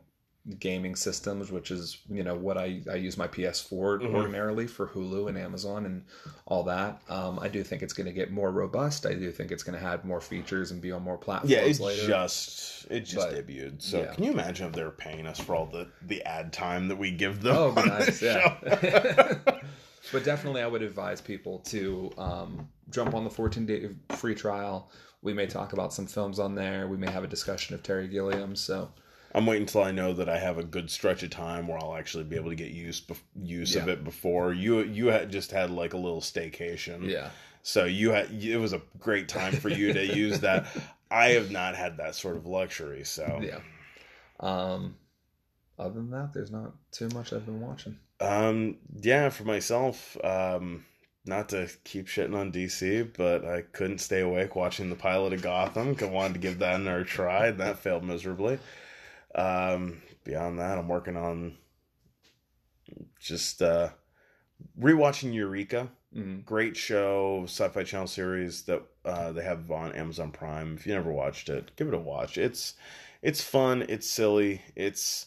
gaming systems, which is you know what I, I use my PS4 Mhm. ordinarily for Hulu and Amazon and all that. Um, I do think it's going to get more robust. I do think it's going to have more features and be on more platforms Yeah, it later. just it just But, debuted. So yeah. can you imagine if they're paying us for all the the ad time that we give them? Oh, nice, yeah. but definitely, I would advise people to um, jump on the 14 day free trial. We may talk about some films on there. We may have a discussion of Terry Gilliam. So I'm waiting until I know that I have a good stretch of time where I'll actually be able to get use bef- use of it. Before you you had just had like a little staycation, yeah, So you had it was a great time for you to use that. I have not had that sort of luxury. So yeah. Um, other than that, there's not too much I've been watching. Um, yeah, for myself, um, not to keep shitting on DC, but I couldn't stay awake watching the pilot of Gotham. I wanted to give that another try, and that failed miserably. Um, beyond that, I'm working on just uh, rewatching Eureka. Mm, Great show, Sci-Fi Channel series that uh, they have on Amazon Prime. If you never watched it, give it a watch. It's it's fun. It's silly. It's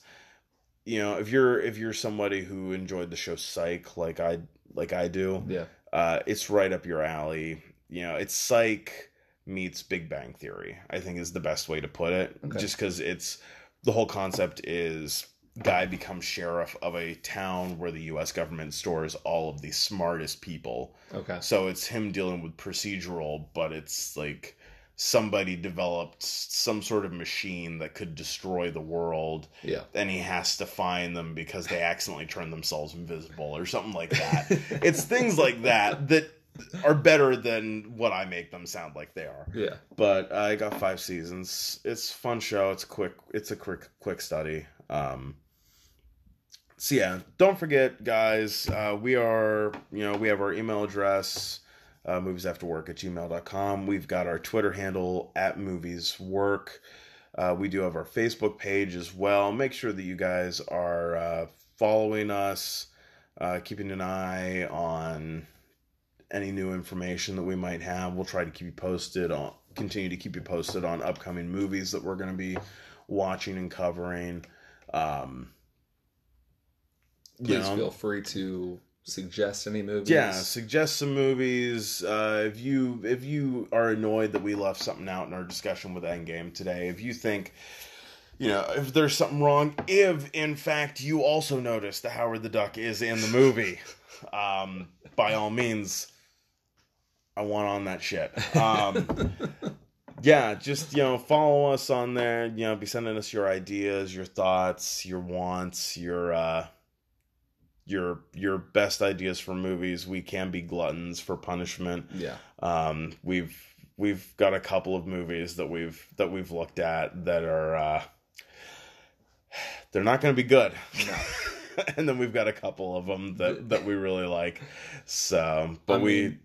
you know if you're if you're somebody who enjoyed the show Psych like I like I do, yeah, uh, it's right up your alley. You know, it's Psych meets Big Bang Theory. I think is the best way to put it. Okay. Just because it's the whole concept is guy becomes sheriff of a town where the U.S. government stores all of the smartest people. okay, So it's him dealing with procedural, but it's like somebody developed some sort of machine that could destroy the world yeah, and he has to find them because they accidentally turned themselves invisible or something like that. it's things like that that are better than what I make them sound like they are. yeah. But I got five seasons. It's a fun show. It's quick. It's a quick quick study. Um, so yeah, don't forget, guys. Uh, we are you know we have our email address. Uh, movies after work at gmail.com. We've got our Twitter handle at movies work. Uh, we do have our Facebook page as well. Make sure that you guys are uh, following us, uh, keeping an eye on any new information that we might have. We'll try to keep you posted on, continue to keep you posted on upcoming movies that we're going to be watching and covering. Um, Please know, feel free to suggest any movies. yeah, suggest some movies. Uh, if you if you are annoyed that we left something out in our discussion with Endgame today, if you think you know if there's something wrong, if in fact you also noticed that Howard the Duck is in the movie, um, by all means, I want on that shit. Um, yeah, just you know, follow us on there. You know, be sending us your ideas, your thoughts, your wants, your uh your your best ideas for movies. We can be gluttons for punishment. Yeah. Um, we've we've got a couple of movies that we've that we've looked at that are uh, they're not going to be good. No. and then we've got a couple of them that that we really like. So, but I mean- we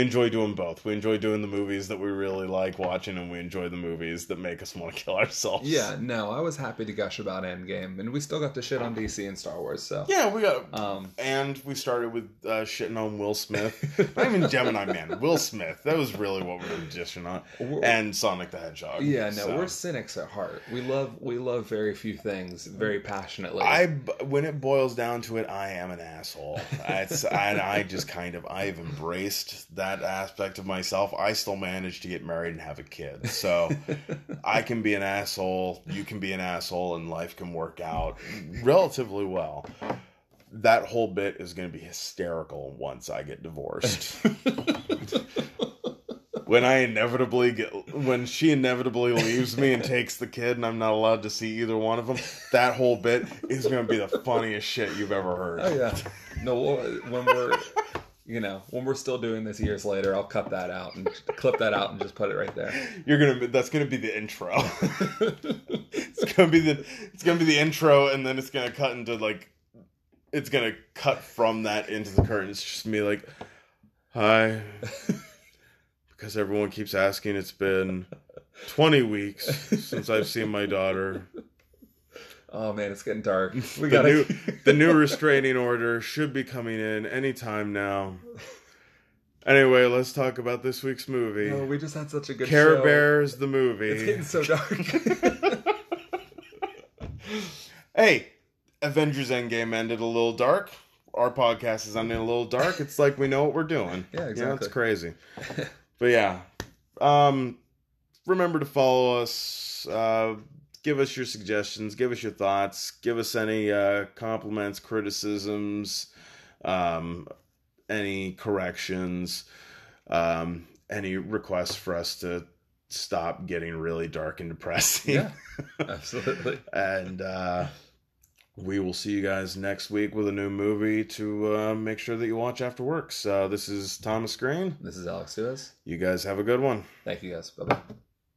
enjoy doing both. We enjoy doing the movies that we really like watching, and we enjoy the movies that make us want to kill ourselves. Yeah, no, I was happy to gush about Endgame, and we still got to shit on DC and Star Wars. So, yeah, we got. um, And we started with uh, shitting on Will Smith. Not even Gemini Man. Will Smith. That was really what we were dishing on. And Sonic the Hedgehog. yeah, no, So- we're cynics at heart. We love we love very few things very passionately. I when it boils down to it, I am an asshole. It's, and I just kind of I've embraced that aspect of myself. I still manage to get married and have a kid, so I can be an asshole. You can be an asshole, and life can work out relatively well. That whole bit is going to be hysterical once I get divorced. when I inevitably get when she inevitably leaves me and takes the kid and I'm not allowed to see either one of them, that whole bit is going to be the funniest shit you've ever heard. oh yeah, no, when we're you know when we're still doing this years later, I'll cut that out and clip that out and just put it right there. You're gonna that's gonna be the intro. it's gonna be the it's gonna be the intro and then it's gonna cut into like it's gonna cut from that into the curtain. It's just me like hi because everyone keeps asking it's been 20 weeks since I've seen my daughter. Oh man, it's getting dark. We the gotta. new the new restraining order should be coming in anytime now. Anyway, let's talk about this week's movie. No, we just had such a good Care show. Bears the movie. It's getting so dark. hey, Avengers Endgame ended a little dark. Our podcast is ending a little dark. It's like we know what we're doing. Yeah, exactly. it's crazy. but yeah. Um remember to follow us. Uh give us your suggestions, give us your thoughts, give us any uh compliments, criticisms, um any corrections, um any requests for us to stop getting really dark and depressing. yeah, absolutely. and uh, we will see you guys next week with a new movie to uh, make sure that you watch after work. So this is Thomas Green. This is Alex Suez. You guys have a good one. Thank you guys. Bye bye.